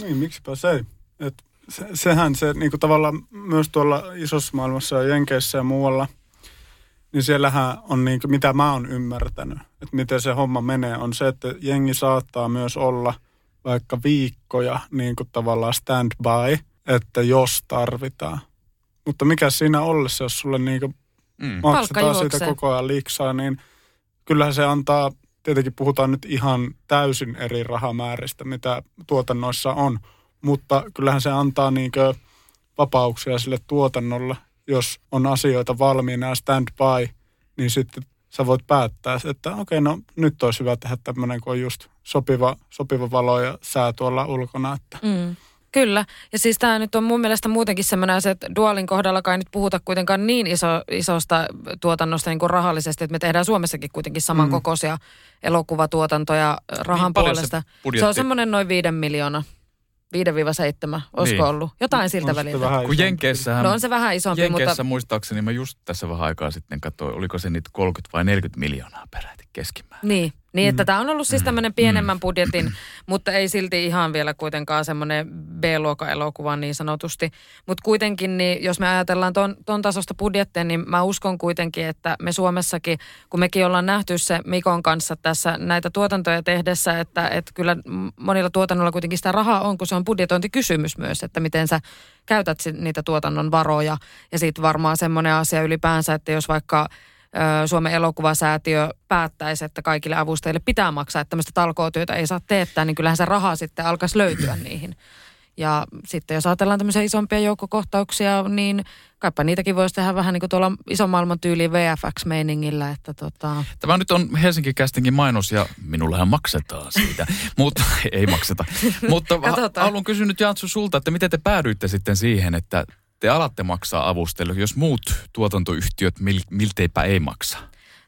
Niin, miksipä se ei. Et se, sehän se niin kuin tavallaan myös tuolla isossa maailmassa ja Jenkeissä ja muualla, niin siellähän on niin kuin, mitä mä oon ymmärtänyt, että miten se homma menee, on se, että jengi saattaa myös olla vaikka viikkoja niin kuin tavallaan stand-by, että jos tarvitaan. Mutta mikä siinä ollessa, jos sulle niin kuin Mm. Maksetaan siitä koko ajan liksaa, niin kyllähän se antaa, tietenkin puhutaan nyt ihan täysin eri rahamääristä, mitä tuotannoissa on, mutta kyllähän se antaa niinkö vapauksia sille tuotannolle, jos on asioita valmiina ja stand-by, niin sitten sä voit päättää, että okei, no nyt olisi hyvä tehdä tämmöinen, kun on just sopiva, sopiva valo ja sää tuolla ulkona, että Mm. Kyllä. Ja siis tämä nyt on mun mielestä muutenkin semmoinen asia, että Dualin kohdalla kai nyt puhuta kuitenkaan niin iso, isosta tuotannosta niin kuin rahallisesti, että me tehdään Suomessakin kuitenkin samankokoisia mm. elokuvatuotantoja rahan Niin se puolesta. Se, budjetti- on semmoinen noin viiden miljoona. 5-7, olisiko Niin. ollut? Jotain siltä On väliltä. vähän Kun. Jenkeissähän, No on se vähän isompi, Jenkeissä mutta muistaakseni mä just tässä vähän aikaa sitten katsoin, oliko se niitä 30 vai 40 miljoonaa peräti keskimäärin. Niin, niin että tämä on ollut Mm. siis tämmöinen pienemmän budjetin, mutta ei silti ihan vielä kuitenkaan semmoinen B-luokan elokuva niin sanotusti. Mutta kuitenkin, niin jos me ajatellaan ton, ton tasosta budjettia, niin mä uskon kuitenkin, että me Suomessakin, kun mekin ollaan nähty se Mikon kanssa tässä näitä tuotantoja tehdessä, että, että kyllä monilla tuotannoilla kuitenkin sitä rahaa on, kun se on budjetointikysymys myös, että miten sä käytät niitä tuotannon varoja. Ja sitten varmaan semmoinen asia ylipäänsä, että jos vaikka Suomen elokuvasäätiö päättäisi, että kaikille avustajille pitää maksaa, että tämmöistä talkootyötä ei saa teettää, niin kyllähän se raha sitten alkaisi löytyä niihin. Ja sitten jos ajatellaan tämmöisiä isompia joukkokohtauksia, niin kaipa niitäkin voisi tehdä vähän niin kuin tuolla ison maailman tyyliin VFX-meiningillä, että tota... Tämä nyt on Helsinki Castingin mainos ja minullahan maksetaan siitä, mutta ei makseta. Mutta haluan kysyä nyt Jantsu sulta, että miten te päädyitte sitten siihen, että te alatte maksaa avustajille, jos muut tuotantoyhtiöt mil, milteipä ei maksa?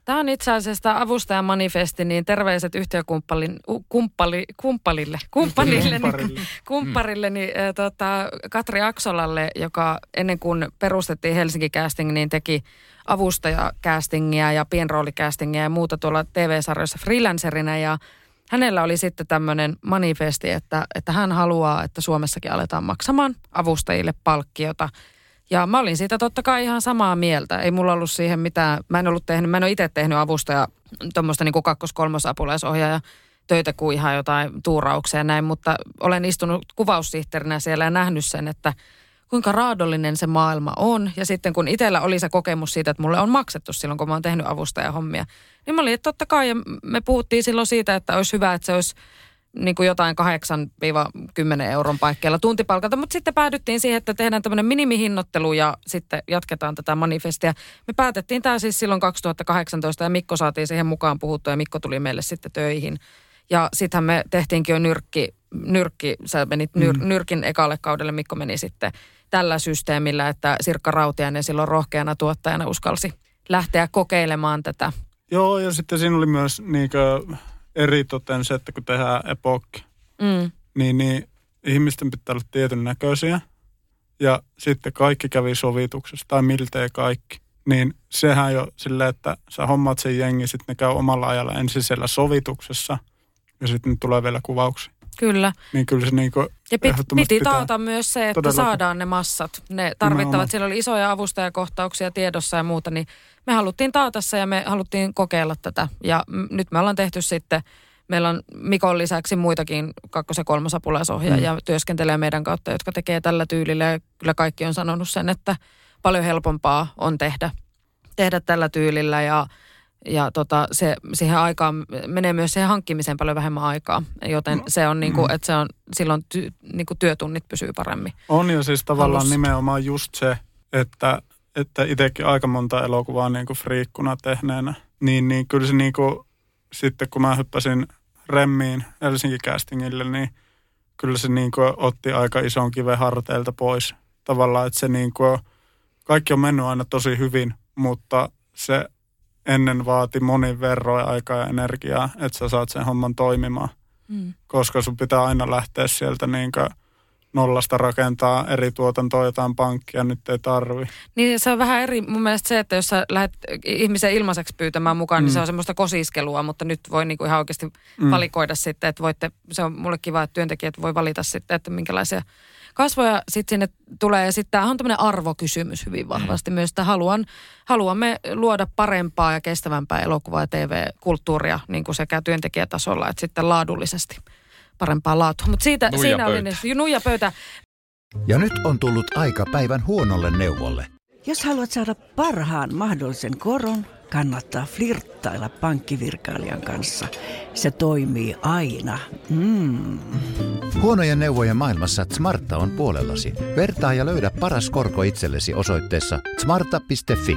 Tämä on itse asiassa tämä avustajamanifesti, niin terveiset yhtiökumppanin, u- kumppali, kumppalille, kumppanille, niin, Kumpparille. kumpparille niin, äh, tota, Katri Aksolalle, joka ennen kuin perustettiin Helsinki Casting, niin teki avustajakästingiä ja pienroolikästingiä ja muuta tuolla TV-sarjoissa freelancerina ja hänellä oli sitten tämmöinen manifesti, että, että hän haluaa, että Suomessakin aletaan maksamaan avustajille palkkiota. Ja mä olin siitä totta kai ihan samaa mieltä. Ei mulla ollut siihen mitään, mä en ollut tehnyt, mä en ole itse tehnyt avustaja, tuommoista niin kakkos-kolmosapulaisohjaaja töitä kuin ihan jotain tuurauksia ja näin, mutta olen istunut kuvaussihteerinä siellä ja nähnyt sen, että kuinka raadollinen se maailma on. Ja sitten kun itsellä oli se kokemus siitä, että mulle on maksettu silloin, kun mä oon tehnyt avustajahommia, niin mä olin, että totta kai, ja me puhuttiin silloin siitä, että olisi hyvä, että se olisi niin kuin jotain 8-10 euron paikkeilla tuntipalkalta, mutta sitten päädyttiin siihen, että tehdään tämmöinen minimihinnoittelu ja sitten jatketaan tätä manifestia. Me päätettiin tämä siis silloin 2018 ja Mikko saatiin siihen mukaan puhuttua ja Mikko tuli meille sitten töihin. Ja sittenhän me tehtiinkin jo nyrkki, nyrkki sä menit nyr, mm. nyrkin ekalle kaudelle, Mikko meni sitten tällä systeemillä, että Sirkka Rautiainen silloin rohkeana tuottajana uskalsi lähteä kokeilemaan tätä. Joo, ja sitten siinä oli myös niinkö eritoten se, että kun tehdään epokki, Mm. niin, niin ihmisten pitää olla tietyn näköisiä. Ja sitten kaikki kävi sovituksessa, tai miltei kaikki. Niin sehän jo silleen, että sä hommaat sen jengi, sitten ne käy omalla ajalla ensin siellä sovituksessa, ja sitten tulee vielä kuvauksia. Kyllä. Niin kyllä se niinku Ja pit, piti pitää. taata myös se, että Todellakin. saadaan ne massat, ne tarvittavat. Nimenomaan. Siellä oli isoja avustajakohtauksia tiedossa ja muuta, niin me haluttiin taata se ja me haluttiin kokeilla tätä. Ja m- nyt me ollaan tehty sitten, meillä on Mikon lisäksi muitakin kakkos- ja kolmosapulaisohjaajia mm. työskentelee meidän kautta, jotka tekee tällä tyylillä. Ja kyllä kaikki on sanonut sen, että paljon helpompaa on tehdä, tehdä tällä tyylillä ja ja tota, se, siihen aikaan menee myös siihen hankkimiseen paljon vähemmän aikaa, joten se on niinku, että se on, silloin ty, niinku työtunnit pysyy paremmin. On jo siis tavallaan Halussa. nimenomaan just se, että, että itsekin aika monta elokuvaa niin kuin friikkuna tehneenä, niin, niin kyllä se niin kuin, sitten kun mä hyppäsin remmiin Helsinki Castingille, niin kyllä se niin kuin otti aika ison kiven harteilta pois. Tavallaan, että se niin kuin, kaikki on mennyt aina tosi hyvin, mutta se ennen vaati monin verroin aikaa ja energiaa, että sä saat sen homman toimimaan Mm. koska sun pitää aina lähteä sieltä niin nollasta rakentaa eri tuotantoa jotain pankkia, nyt ei tarvi. Niin se on vähän eri mun mielestä se, että jos sä lähdet ihmisen ilmaiseksi pyytämään mukaan, mm. niin se on semmoista kosiskelua, mutta nyt voi niinku ihan oikeasti mm. valikoida sitten, että voitte, se on mulle kiva, että työntekijät voi valita sitten, että minkälaisia kasvoja sitten sinne tulee. Ja sitten tämähän on tämmöinen arvokysymys hyvin vahvasti mm. myös, että haluan, haluamme luoda parempaa ja kestävämpää elokuvaa ja TV-kulttuuria niin kuin sekä työntekijätasolla että sitten laadullisesti parempaa laatua. Mutta siitä, Nuija siinä oli pöytä. ne, nuija pöytä. Ja nyt on tullut aika päivän huonolle neuvolle. Jos haluat saada parhaan mahdollisen koron, kannattaa flirttailla pankkivirkailijan kanssa. Se toimii aina. Mm. Huonojen neuvojen maailmassa Smarta on puolellasi. Vertaa ja löydä paras korko itsellesi osoitteessa smarta.fi.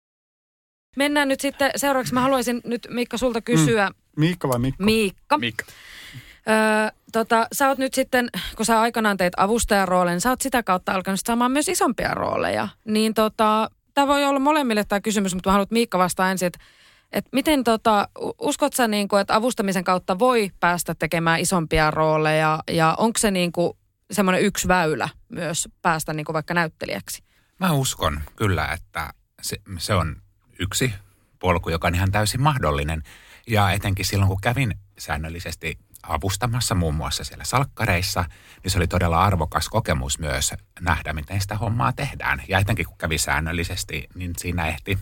Mennään nyt sitten seuraavaksi. Mä haluaisin nyt Mikka sulta kysyä. Mm. Miikka vai Mikko? Miikka. Mikka. Öö, tota, sä oot nyt sitten, kun sä aikanaan teit avustajaroolin, niin sä oot sitä kautta alkanut saamaan myös isompia rooleja. Niin tota, tämä voi olla molemmille tämä kysymys, mutta mä haluan, Miikka vastaa ensin, että et miten tota, uskot sä niin kuin, että avustamisen kautta voi päästä tekemään isompia rooleja ja onko se niin kuin semmoinen yksi väylä myös päästä niin kuin vaikka näyttelijäksi? Mä uskon kyllä, että se, se on yksi polku, joka on ihan täysin mahdollinen. Ja etenkin silloin, kun kävin säännöllisesti avustamassa muun muassa siellä salkkareissa, niin se oli todella arvokas kokemus myös nähdä, miten sitä hommaa tehdään. Ja etenkin kun kävi säännöllisesti, niin siinä ehti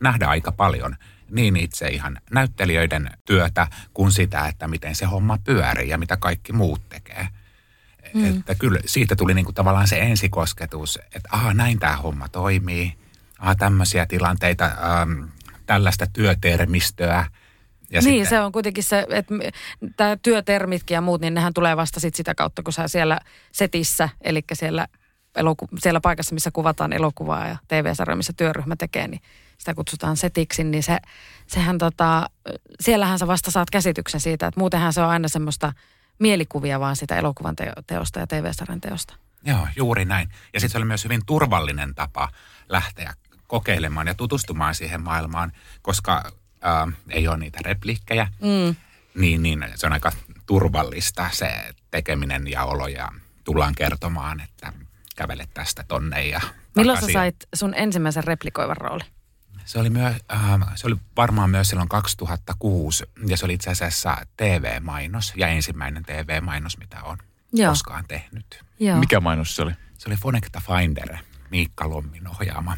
nähdä aika paljon niin itse ihan näyttelijöiden työtä kuin sitä, että miten se homma pyörii ja mitä kaikki muut tekee. Mm. Että kyllä siitä tuli niinku tavallaan se ensikosketus, että aha, näin tämä homma toimii. Aha, tämmöisiä tilanteita, ähm, tällaista työtermistöä. Ja niin, sitten, se on kuitenkin se, että tämä työtermitkin ja muut, niin nehän tulee vasta sit sitä kautta, kun sä siellä setissä, eli siellä, eloku- siellä paikassa, missä kuvataan elokuvaa ja TV-sarjoja, missä työryhmä tekee, niin sitä kutsutaan setiksi, niin se, sehän tota, siellähän sä vasta saat käsityksen siitä, että muutenhan se on aina semmoista mielikuvia vaan sitä elokuvan teosta ja TV-sarjan teosta. Joo, juuri näin. Ja sitten se oli myös hyvin turvallinen tapa lähteä kokeilemaan ja tutustumaan siihen maailmaan, koska äh, ei ole niitä repliikkejä, mm. niin, niin se on aika turvallista se tekeminen ja olo ja tullaan kertomaan, että kävelet tästä tonne ja Milloin sä sait sun ensimmäisen replikoivan rooli? Se oli, myö, äh, se oli varmaan myös silloin 2006 ja se oli itse asiassa TV-mainos ja ensimmäinen TV-mainos, mitä on Joo. koskaan tehnyt. Joo. Mikä mainos se oli? Se oli Fonecta Finder, Miikka Lommin ohjaama.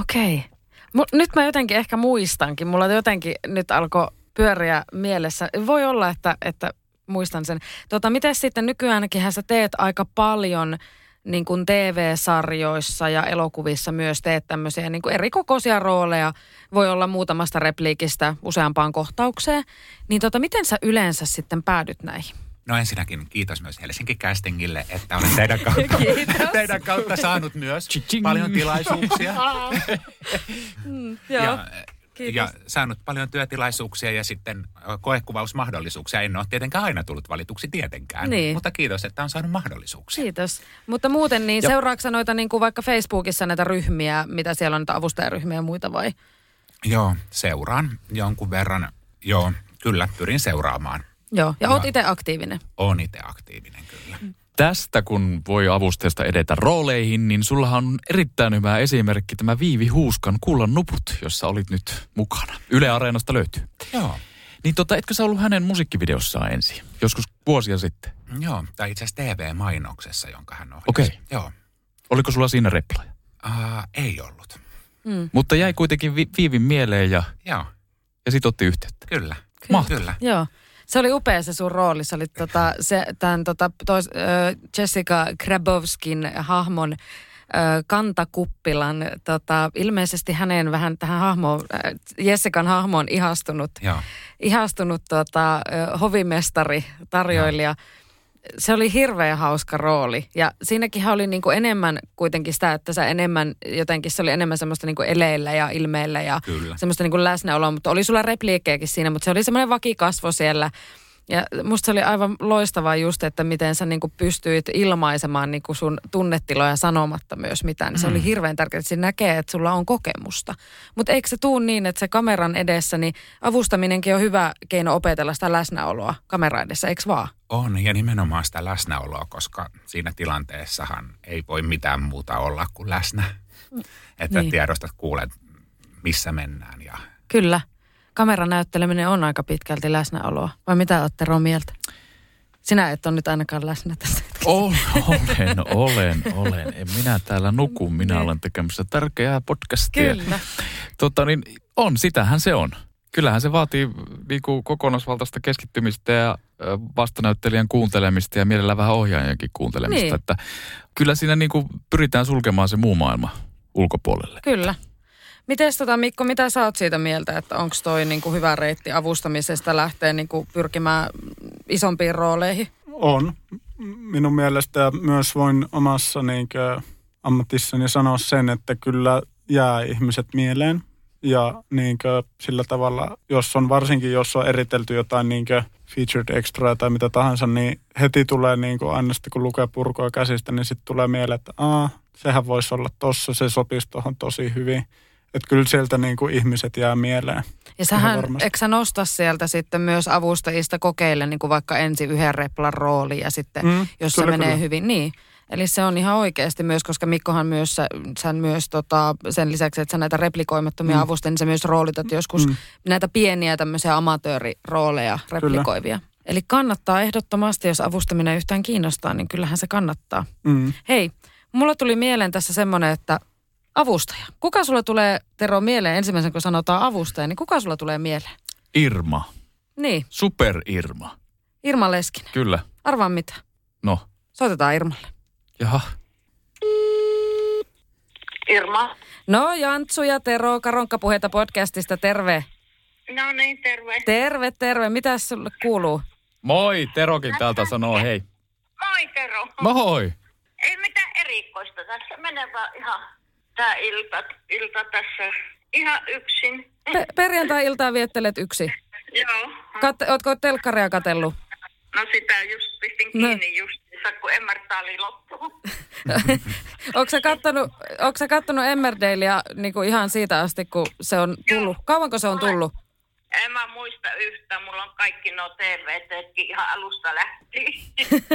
Okei. Okay. Nyt mä jotenkin ehkä muistankin. Mulla jotenkin nyt alkoi pyöriä mielessä. Voi olla, että, että muistan sen. Tota, miten sitten nykyäänkin sä teet aika paljon – niin kuin TV-sarjoissa ja elokuvissa myös teet tämmöisiä niin kuin eri kokoisia rooleja. Voi olla muutamasta repliikistä useampaan kohtaukseen. Niin tota, miten sä yleensä sitten päädyt näihin? No ensinnäkin kiitos myös Helsinki Castingille, että olen teidän kautta, teidän kautta saanut myös paljon tilaisuuksia. mm, joo. Ja Kiitos. ja saanut paljon työtilaisuuksia ja sitten koekuvausmahdollisuuksia. En ole tietenkään aina tullut valituksi tietenkään, niin. mutta kiitos, että on saanut mahdollisuuksia. Kiitos. Mutta muuten niin, seuraatko noita niin kuin vaikka Facebookissa näitä ryhmiä, mitä siellä on, näitä avustajaryhmiä ja muita vai? Joo, seuraan jonkun verran. Joo, kyllä, pyrin seuraamaan. Joo, ja, ja oot itse aktiivinen. Oon itse aktiivinen, kyllä. Mm tästä, kun voi avustajasta edetä rooleihin, niin sullahan on erittäin hyvä esimerkki tämä Viivi Huuskan Kullan nuput, jossa olit nyt mukana. Yle Areenasta löytyy. Joo. Niin tota, etkö sä ollut hänen musiikkivideossaan ensin, joskus vuosia sitten? Joo, tai itse asiassa TV-mainoksessa, jonka hän ohjasi. Okei. Okay. Joo. Oliko sulla siinä replaja? Uh, ei ollut. Mm. Mutta jäi kuitenkin vi- Viivin mieleen ja, Joo. ja sit otti yhteyttä. Kyllä. Mahtavaa. Kyllä. Joo. Se oli upea se sun rooli. Se oli tota, se, tämän, tota, tois, äh, Jessica Krabowskin hahmon äh, kantakuppilan. Tota, ilmeisesti hänen vähän tähän hahmoon, äh, Jessican hahmoon ihastunut, Joo. ihastunut tota, hovimestari, tarjoilija. Joo se oli hirveän hauska rooli. Ja siinäkin oli niin kuin enemmän kuitenkin sitä, että se enemmän, jotenkin se oli enemmän semmoista niin kuin eleillä ja ilmeillä ja Kyllä. semmoista niin kuin läsnäoloa. Mutta oli sulla repliikkejäkin siinä, mutta se oli semmoinen vakikasvo siellä. Ja musta se oli aivan loistavaa just, että miten sä niin kuin pystyit ilmaisemaan niin kuin sun tunnetiloja sanomatta myös mitään. Niin se mm. oli hirveän tärkeää, että se näkee, että sulla on kokemusta. Mutta eikö se tuu niin, että se kameran edessä, niin avustaminenkin on hyvä keino opetella sitä läsnäoloa kamera edessä, eikö vaan? On, ja nimenomaan sitä läsnäoloa, koska siinä tilanteessahan ei voi mitään muuta olla kuin läsnä. Mm. Että niin. tiedostat, kuulet, missä mennään. Ja... Kyllä kameran näytteleminen on aika pitkälti läsnäoloa. Vai mitä olette Tero mieltä? Sinä et ole nyt ainakaan läsnä tässä Olen, olen, olen. En minä täällä nuku. Minä niin. olen tekemässä tärkeää podcastia. Kyllä. Tota niin, on, sitähän se on. Kyllähän se vaatii niinku kokonaisvaltaista keskittymistä ja vastanäyttelijän kuuntelemista ja mielellä vähän ohjaajankin kuuntelemista. Niin. Että kyllä siinä niinku pyritään sulkemaan se muu maailma ulkopuolelle. Kyllä. Mites tota Mikko, mitä sä oot siitä mieltä, että onko toi niinku hyvä reitti avustamisesta lähteä niinku pyrkimään isompiin rooleihin? On. Minun mielestä myös voin omassa niinkö, ammatissani sanoa sen, että kyllä jää ihmiset mieleen. Ja niinkö, sillä tavalla, jos on varsinkin, jos on eritelty jotain niinkö featured extra tai mitä tahansa, niin heti tulee niinkö, aina sitten kun lukee purkoa käsistä, niin sitten tulee mieleen, että Aa, sehän voisi olla tossa, se sopisi tuohon tosi hyvin. Että kyllä sieltä niinkö ihmiset jää mieleen. Ja sähän, eikö sä nosta sieltä sitten myös avustajista kokeille niin kuin vaikka ensin yhden replan rooli ja sitten, Mm, jos kyllä, se menee kyllä. hyvin, niin. Eli se on ihan oikeasti myös, koska Mikkohan myös, sä, sä myös tota, sen lisäksi, että sä näitä replikoimattomia mm. avustajia, niin sä myös roolitat joskus mm. näitä pieniä tämmöisiä amatöörirooleja replikoivia. Eli kannattaa ehdottomasti, jos avustaminen yhtään kiinnostaa, niin kyllähän se kannattaa. Mm. Hei, mulla tuli mieleen tässä semmoinen, että avustaja. Kuka sulla tulee, Tero, mieleen ensimmäisen, kun sanotaan avustaja, niin kuka sulla tulee mieleen? Irma. Niin, Super Irma. Irma Leskinen. Kyllä. Arvaa mitä. No, Soitetaan Irmalle. jaha. Irma. No, Jantsu ja Tero, Karonkkapuheita podcastista, terve. No niin, terve. Terve, terve. Mitäs sulle kuuluu? Moi, Terokin täältä sanoo hei. Moi Tero. Moi. Ei mitään erikoista tässä. Menee vaan ihan tää ilta, ilta tässä ihan yksin. Pe- perjantai-iltaa viettelet yksi. Joo. Kat- ootko telkkaria katellut? No sitä just pistin No. kiinni just, kun Emmertaali loppuu. Onko sä kattonut, onko sä kattonut Emmerdalea niin kuin ihan siitä asti, kun se on tullut? Kauanko se on tullut? En mä muista yhtään. Mulla on kaikki nuo TVTkin ihan alusta lähtien.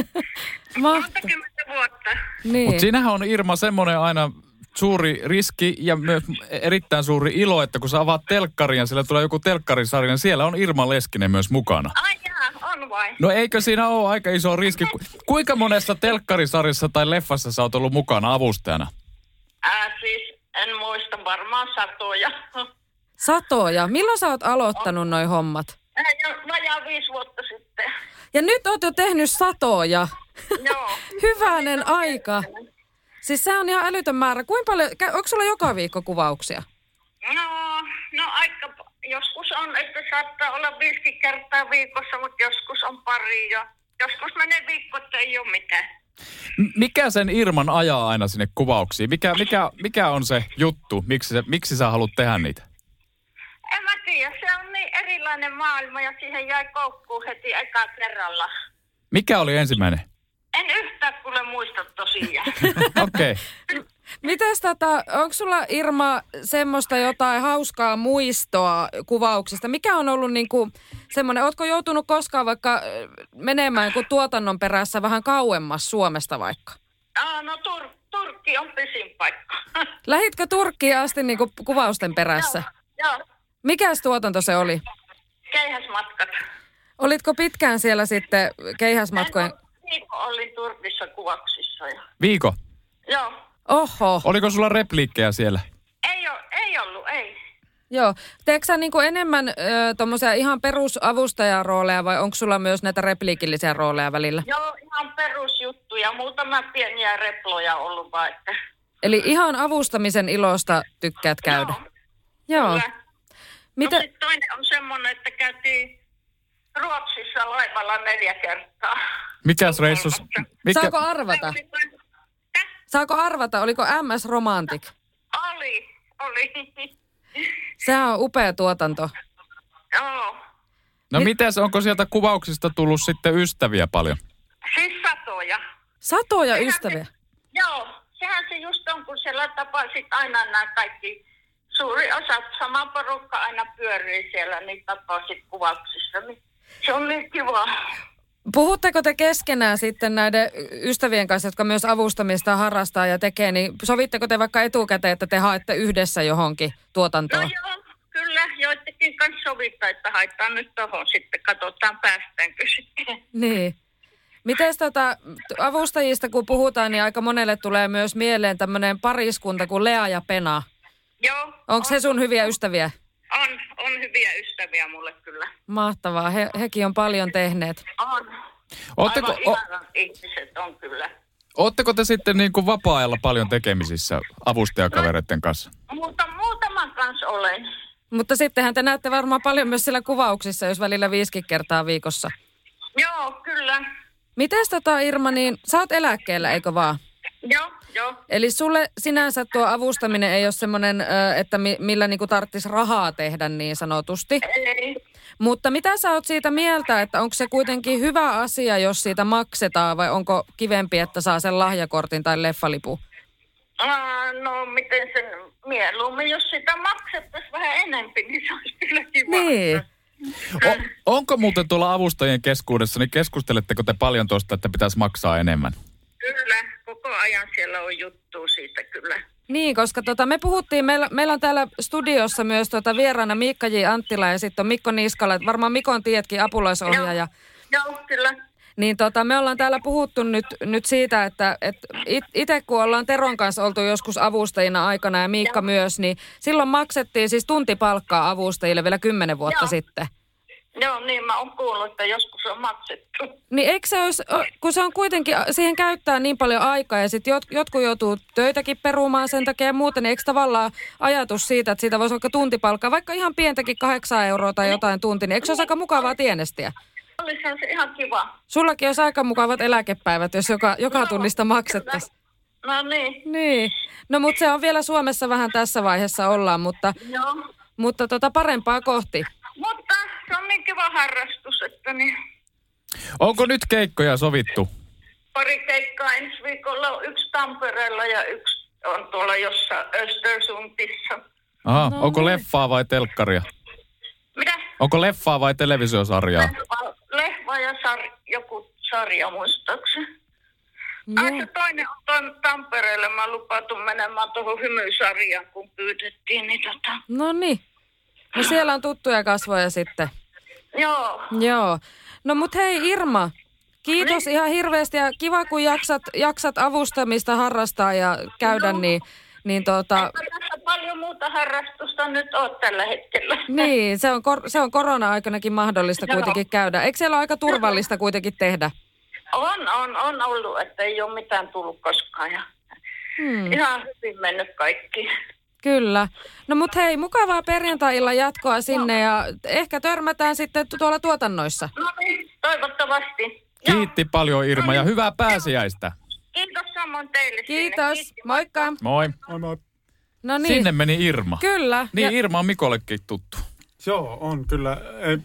Monta kymmentä vuotta. Niin. Mutta siinähän on Irma semmoinen aina suuri riski ja myös erittäin suuri ilo, että kun sä avaat telkkarin ja siellä tulee joku telkkarisarja, niin siellä on Irma Leskinen myös mukana. Ai jaa, on vai? No eikö siinä ole aika iso riski? Ku- Kuinka monessa telkkarisarjassa tai leffassa sä oot ollut mukana avustajana? Ää, siis en muista varmaan satoja. Satoja. Milloin sä oot aloittanut noi hommat? Ää, jo vajaa viisi vuotta sitten. Ja nyt oot jo tehnyt satoja. Joo. Hyvänen aika. Siis se on ihan älytön määrä. Kuinka paljon, onko sulla joka viikko kuvauksia? No, no aika, joskus on, että saattaa olla viisi kertaa viikossa, mutta joskus on pari ja joskus menee viikko, että ei ole mitään. Mikä sen Irman ajaa aina sinne kuvauksiin? Mikä, mikä, mikä on se juttu? Miksi, se, miksi sä haluat tehdä niitä? En mä tiedä, se on niin erilainen maailma ja siihen jäi koukkuun heti eka kerralla. Mikä oli ensimmäinen? En yhtään kuule muista tosiaan. Okei. Okay. Mites tota, onko sulla Irma semmoista jotain hauskaa muistoa kuvauksista? Mikä on ollut niinku semmoinen, ootko joutunut koskaan vaikka menemään joku tuotannon perässä vähän kauemmas Suomesta vaikka? ah, no Tur- Turkki on pisin paikka. Lähitkö Turkkiin asti niinku kuvausten perässä? Joo, Mikäs tuotanto se oli? keihäsmatkat. Olitko pitkään siellä sitten keihäsmatkojen? Viikko olin Turkissa kuvauksissa. Ja... Viiko, Joo, Oho, oliko sulla repliikkejä siellä? ei, ole, ei ollut, ei. joo. Teekö sä niinku enemmän ö, tommosia ihan perusavustajarooleja vai onko sulla myös näitä repliikillisiä rooleja välillä? Joo, ihan perusjuttuja. Muutama pieniä reploja ollut vaan, että... Eli ihan avustamisen ilosta tykkäät käydä? Joo, Joo. kyllä. Mitä? No toinen on semmoinen, että käytiin Ruotsissa laivalla neljä kertaa. Mikäs reissus? Mikä? Saako arvata? Se oli, Saako arvata, oliko MS Romantic? oli, oli. Sehän on upea tuotanto. Joo. No mites, onko sieltä kuvauksista tullut sitten ystäviä paljon? Siis satoja. Satoja Sehän ystäviä. Se, joo, sehän se just on, kun siellä tapasit aina nämä kaikki, suuri osa, sama porukka aina pyörii siellä, niin tapasit kuvauksissa. Niin se on niin kiva. Puhutteko te keskenään sitten näiden ystävien kanssa, jotka myös avustamista harrastaa ja tekee, niin sovitteko te vaikka etukäteen, että te haette yhdessä johonkin tuotantoon? No joo, kyllä, joidenkin kanssa sovittaa, että haetaan nyt tohon sitten, katsotaan päästäänkö sitten. Niin. Miten tota, avustajista kun puhutaan, niin aika monelle tulee myös mieleen tämmöinen pariskunta kuin Lea ja Pena. Joo. Onko he sun hyviä ystäviä? On, on hyviä ystäviä mulle kyllä. Mahtavaa. He, hekin on paljon tehneet. On. Ootteko, Aivan o, ihmiset on kyllä. ootteko te sitten niin kuin vapaa-ajalla paljon tekemisissä avustajakavereiden kanssa? Mutta muutaman kanssa olen. Mutta sittenhän te näette varmaan paljon myös siellä kuvauksissa, jos välillä viisikin kertaa viikossa. Joo, kyllä. Mites tota Irma, niin sä oot eläkkeellä, eikö vaan? Joo, joo. Eli sulle sinänsä tuo avustaminen ei ole semmoinen, että mi, millä niinku tarvitsisi rahaa tehdä niin sanotusti. Ei. Mutta mitä sä oot siitä mieltä, että onko se kuitenkin hyvä asia, jos siitä maksetaan vai onko kivempi, että saa sen lahjakortin tai leffalipu? Ah, no miten sen mieluummin, jos sitä maksettaisiin vähän enempi, niin se olisi kyllä kiva. Niin. O, onko muuten tuolla avustajien keskuudessa, niin keskusteletteko te paljon tuosta, että pitäisi maksaa enemmän? Kyllä, koko ajan siellä on juttu siitä kyllä. Niin, koska tota, me puhuttiin, meillä, meillä on täällä studiossa myös tota vieraana Miikka J. Anttila ja sitten on Mikko Niskala. Varmaan Mikon tiedätkin apulaisohjaaja. Joo, kyllä. Niin tota, me ollaan täällä puhuttu nyt, nyt siitä, että et itse kun ollaan Teron kanssa oltu joskus avustajina aikana ja Miikka Joo. myös, niin silloin maksettiin siis tuntipalkkaa avustajille vielä kymmenen vuutta Joo. sitten. Joo, niin mä oon kuullut, että joskus on maksettu. Niin eikö se olisi, kun se on kuitenkin, siihen käyttää niin paljon aikaa ja sitten jot, jotkut joutuu töitäkin perumaan sen takia ja muuten, niin eikö tavallaan ajatus siitä, että siitä voisi vaikka tuntipalkkaa, vaikka ihan pientäkin kahdeksan euroa tai jotain tunti, niin eikö se olisi aika mukavaa tienestiä? Olisihan se ihan kiva. Sullakin olisi aika mukavat eläkepäivät, jos joka, joka tunnista maksettaisiin. No niin. Niin. No mutta se on vielä Suomessa vähän tässä vaiheessa ollaan, mutta, Joo. mutta tota parempaa kohti. Mutta se on niin kiva harrastus, että niin Onko nyt keikkoja sovittu? pari keikkaa ensi viikolla on yksi Tampereella ja yksi on tuolla jossain Östersundissa. Aha, No onko niin. leffaa vai telkkaria? Mitä? Onko leffaa vai televisiosarjaa? Lehva, lehva ja sar, joku sarja muistaakseni. Ai se toinen on tuon Tampereelle. Mä lupautun menemään tuohon hymysarjaan, kun pyydettiin. Niin tota. No niin. No siellä on tuttuja kasvoja sitten. Joo. Joo. No mut hei Irma, kiitos ihan hirveästi ja kiva kun jaksat, jaksat avustamista harrastaa ja käydä, niin, niin tota, Eipä tässä paljon muuta harrastusta nyt ole tällä hetkellä. niin, se on, kor, se on korona-aikanakin mahdollista Joo. kuitenkin käydä. Eikö siellä ole aika turvallista kuitenkin tehdä? On, on, on ollut, että ei ole mitään tullut koskaan. Ja Hmm. Ihan hyvin mennyt kaikki. Kyllä. No mut hei, mukavaa perjantai-illan jatkoa sinne ja ehkä törmätään sitten tu- tuolla tuotannoissa. No niin, toivottavasti. Joo. Kiitti paljon Irma ja hyvää pääsiäistä. Kiitos samoin teille. Kiitos, sinne. moikka. Moi. Moi moi. No niin, Sinne meni Irma. kyllä. Niin Ja, Irma on Mikollekin tuttu. Joo, on kyllä. Ei,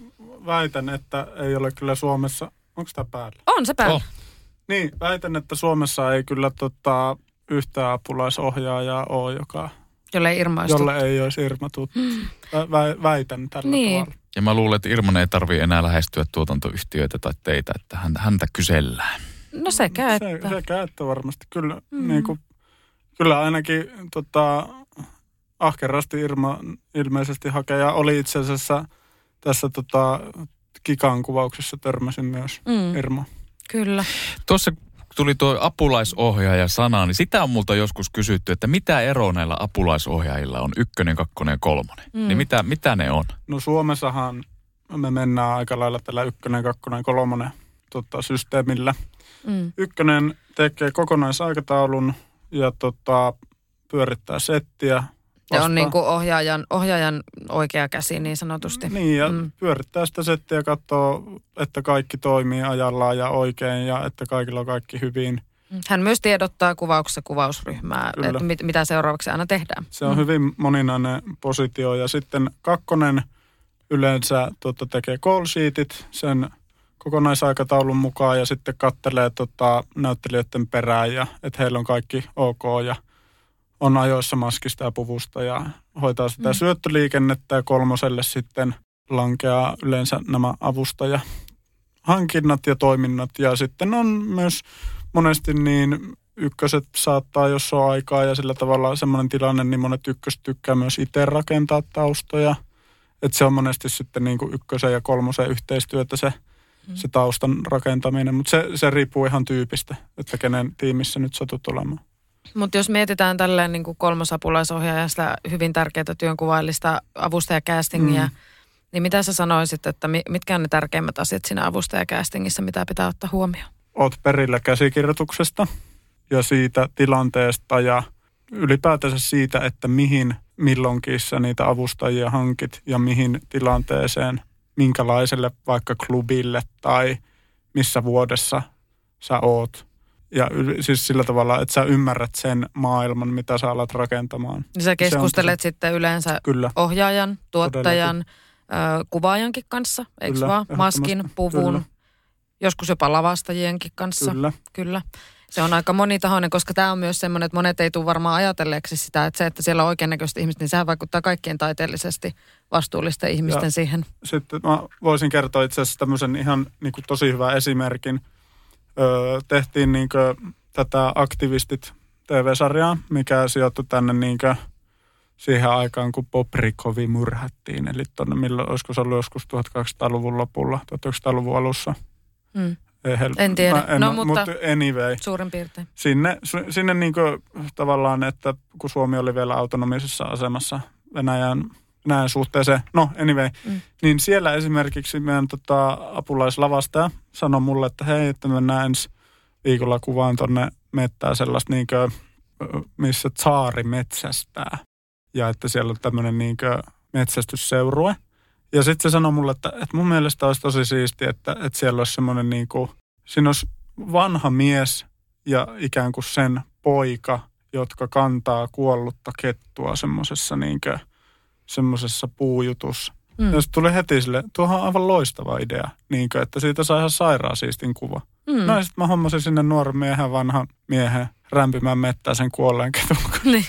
väitän, että ei ole kyllä Suomessa... Onko tämä päällä? on se päällä. Oh. Niin, väitän, että Suomessa ei kyllä tota, yhtään apulaisohjaajaa ole, joka, Jolle ei Irma olisi tuttu. jolle ei olisi Irma tuttu. Vä, vä, väitän tällä Niin. tavalla. Ja mä luulen, että Irman ei tarvitse enää lähestyä tuotantoyhtiöitä tai teitä, että häntä, häntä kysellään. No sekä, että... Se, se käyttö varmasti. Kyllä, mm. niin kuin, kyllä ainakin tota, ahkerasti Irma ilmeisesti hakee. Ja oli itse asiassa tässä tota, Kikan kuvauksessa törmäsin myös Mm, Irma. kyllä. Tuossa tuli tuo apulaisohjaaja sana, niin sitä on multa joskus kysytty, että mitä ero näillä apulaisohjaajilla on, ykkönen, kakkonen ja kolmonen. Mm. Mm. Niin mitä, mitä ne on? No Suomessahan me mennään aika lailla tällä ykkönen, kakkonen, kolmonen tota, systeemillä. Mm. Ykkönen tekee kokonaisaikataulun ja tota, pyörittää settiä. Vastaa- on niin kuin ohjaajan, ohjaajan oikea käsi niin sanotusti. Niin, ja Mm. mm. pyörittää sitä settiä ja katsoo, että kaikki toimii ajallaan ja oikein ja että kaikilla on kaikki hyvin. Hän myös tiedottaa kuvauksessa kuvausryhmää, Kyllä. että mit, mitä seuraavaksi aina tehdään. Se on mm. hyvin moninainen positio. Ja sitten kakkonen yleensä tota, tekee call sheetit sen kokonaisaikataulun mukaan ja sitten kattelee tota, näyttelijöiden perään ja että heillä on kaikki ok ja on ajoissa maskista ja puvusta ja hoitaa sitä Mm. syöttöliikennettä ja kolmoselle sitten lankeaa yleensä nämä avustaja hankinnat ja toiminnat ja sitten on myös monesti niin ykköset saattaa, jos on aikaa ja sillä tavalla semmoinen tilanne, niin monet ykköset tykkää myös itse rakentaa taustoja. Että se on monesti sitten niin kuin ykkösen ja kolmosen yhteistyötä se, mm. se taustan rakentaminen, mutta se, se riippuu ihan tyypistä, että kenen tiimissä nyt satut olemaan. Mutta jos mietitään tälleen niin kuin kolmosapulaisohjaajasta hyvin tärkeää työnkuvaillista avustajakastingia, mm. niin mitä sä sanoisit, että mi- mitkä on ne tärkeimmät asiat siinä avustajakastingissa, mitä pitää ottaa huomioon? Oot perillä käsikirjoituksesta ja siitä tilanteesta ja ylipäätänsä siitä, että mihin milloinkin sä niitä avustajia hankit ja mihin tilanteeseen, minkälaiselle vaikka klubille tai missä vuodessa sä oot. Ja siis sillä tavalla, että sä ymmärrät sen maailman, mitä sä alat rakentamaan. Niin sä keskustelet sitten yleensä Kyllä. ohjaajan, tuottajan, ö, kuvaajankin kanssa, eikö vaan? Maskin, puvun, Kyllä. joskus jopa lavastajienkin kanssa. Kyllä. Kyllä. Se on aika monitahoinen, koska tämä on myös semmoinen, että monet ei tule varmaan ajatelleeksi sitä, että se, että siellä on oikeannäköistä ihmistä, niin sehän vaikuttaa kaikkien taiteellisesti vastuullisten ihmisten Ja siihen. Sitten mä voisin kertoa itse asiassa tämmöisen ihan niin kuin tosi hyvän esimerkin. Öö, tehtiin niin kuin tätä Aktivistit TV-sarjaa, mikä sijoittui tänne niin kuin siihen aikaan, kun Poprikovi murhattiin. Eli tuonne, milloin, olisiko se ollut joskus 1200-luvun lopulla, 1900-luvun alussa. Mm. Hel- En tiedä. Mä No, oo- mutta- mutta anyway. Suurin piirtein. Sinne, sinne niin kuin tavallaan, että kun Suomi oli vielä autonomisessa asemassa Venäjän, Venäjän suhteeseen, no anyway, Mm. niin siellä esimerkiksi meidän tota, apulaislavastaja sanoi mulle, että hei, että mennään ensi viikolla kuvaan tonne mettää sellaista niin kuin, missä tsaari metsästää. Ja että siellä on tämmöinen niin kuin metsästysseurue. Ja sitten se sanoi mulle, että, että mun mielestä olisi tosi siistiä, että, että siellä olisi semmoinen niin kuin, siinä olisi vanha mies ja ikään kuin sen poika, jotka kantaa kuollutta kettua semmoisessa niin semmoisessa puujutussa. Mm. Ja sitten tuli heti sille, tuohon on aivan loistava idea, niin kuin, että siitä saa ihan sairaan siistin kuva. Mm. No ja sitten mä hommasin sinne nuoren miehen, vanhan miehen rämpimään mettää sen kuolleen ketun. Niin.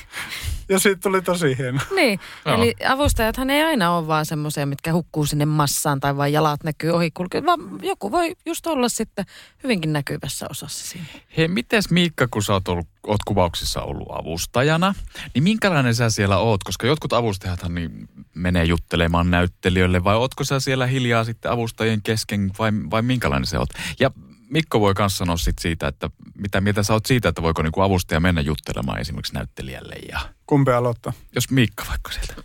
Ja siitä tuli tosi hieno. Niin, Joo. eli avustajathan ei aina ole vaan semmoisia, mitkä hukkuu sinne massaan tai vain jalat näkyy ohi kulkee, vaan joku voi just olla sitten hyvinkin näkyvässä osassa siinä. Hei, mites Miikka, kun sä oot, ollut, oot kuvauksissa ollut avustajana, niin minkälainen sä siellä oot? Koska jotkut avustajathan niin menee juttelemaan näyttelijöille, vai ootko sä siellä hiljaa sitten avustajien kesken, vai, vai minkälainen se oot? Ja Mikko voi myös sanoa sit siitä, että mitä mieltä sä oot siitä, että voiko niinku avustaja mennä juttelemaan esimerkiksi näyttelijälle ja... Kumpi aloittaa? Jos Miikka vaikka sieltä.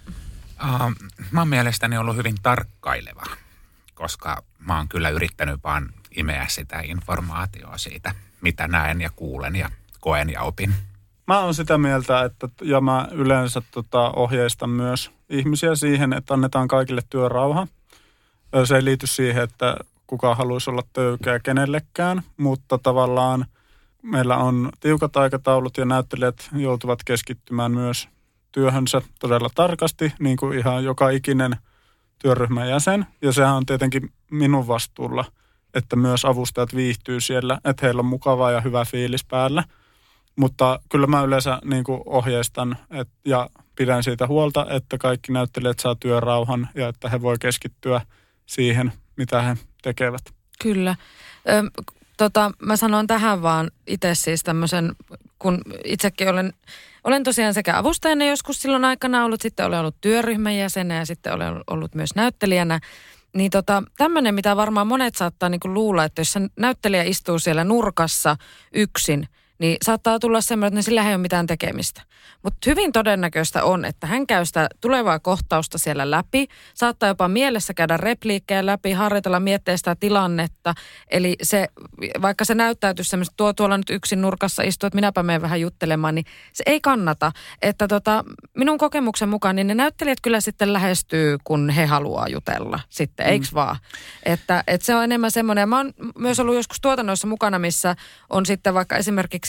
Uh, mä oon mielestäni ollut hyvin tarkkaileva, koska mä oon kyllä yrittänyt vaan imeä sitä informaatiota siitä, mitä näen ja kuulen ja koen ja opin. Mä oon sitä mieltä, että ja mä yleensä tota, ohjeistan myös ihmisiä siihen, että annetaan kaikille työrauha. Ö, Se ei liity siihen, että kuka haluaisi olla töykeä kenellekään, mutta tavallaan meillä on tiukat aikataulut ja näyttelijät joutuvat keskittymään myös työhönsä todella tarkasti, niin kuin ihan joka ikinen työryhmän jäsen. Ja sehän on tietenkin minun vastuulla, että myös avustajat viihtyy siellä, että heillä on mukava ja hyvä fiilis päällä. Mutta kyllä mä yleensä niin kuin ohjeistan et, ja pidän siitä huolta, että kaikki näyttelijät saa työrauhan ja että he voi keskittyä siihen, mitä he tekevät. Kyllä. Ö, tota, mä sanon tähän vaan itse siis tämmöisen, kun itsekin olen, olen tosiaan sekä avustajana joskus silloin aikana ollut, sitten olen ollut työryhmän jäsenä ja sitten olen ollut myös näyttelijänä. Niin tota, tämmöinen, mitä varmaan monet saattaa niinku luulla, että jos näyttelijä istuu siellä nurkassa yksin, niin saattaa tulla semmoinen, että sillä ei ole mitään tekemistä. Mutta hyvin todennäköistä on, että hän käy sitä tulevaa kohtausta siellä läpi, saattaa jopa mielessä käydä repliikkejä läpi, harjoitella, miettiä sitä tilannetta. Eli se, vaikka se näyttäytyy semmoista, tuo tuolla nyt yksin nurkassa istuu, että minäpä menen vähän juttelemaan, niin se ei kannata. Että tota, minun kokemuksen mukaan, niin ne näyttelijät kyllä sitten lähestyy, kun he haluaa jutella sitten, mm. eiks vaan? Että, että se on enemmän semmoinen, mä oon myös ollut joskus tuotannoissa mukana, missä on sitten vaikka esimerkiksi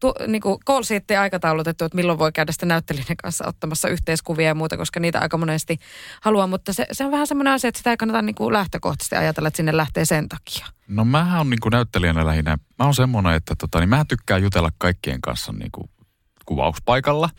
tu, niin kuin call aikataulutettu, että milloin voi käydä sitten näyttelijän kanssa ottamassa yhteiskuvia ja muuta, koska niitä aika monesti haluaa, mutta se, se on vähän semmoinen asia, että sitä ei kannata niin kuin lähtökohtaisesti ajatella, että sinne lähtee sen takia. No mähän on niin kuin näyttelijänä lähinnä, mä oon semmoinen, että tota, niin mä tykkään jutella kaikkien kanssa niin kuin kuvauspaikalla.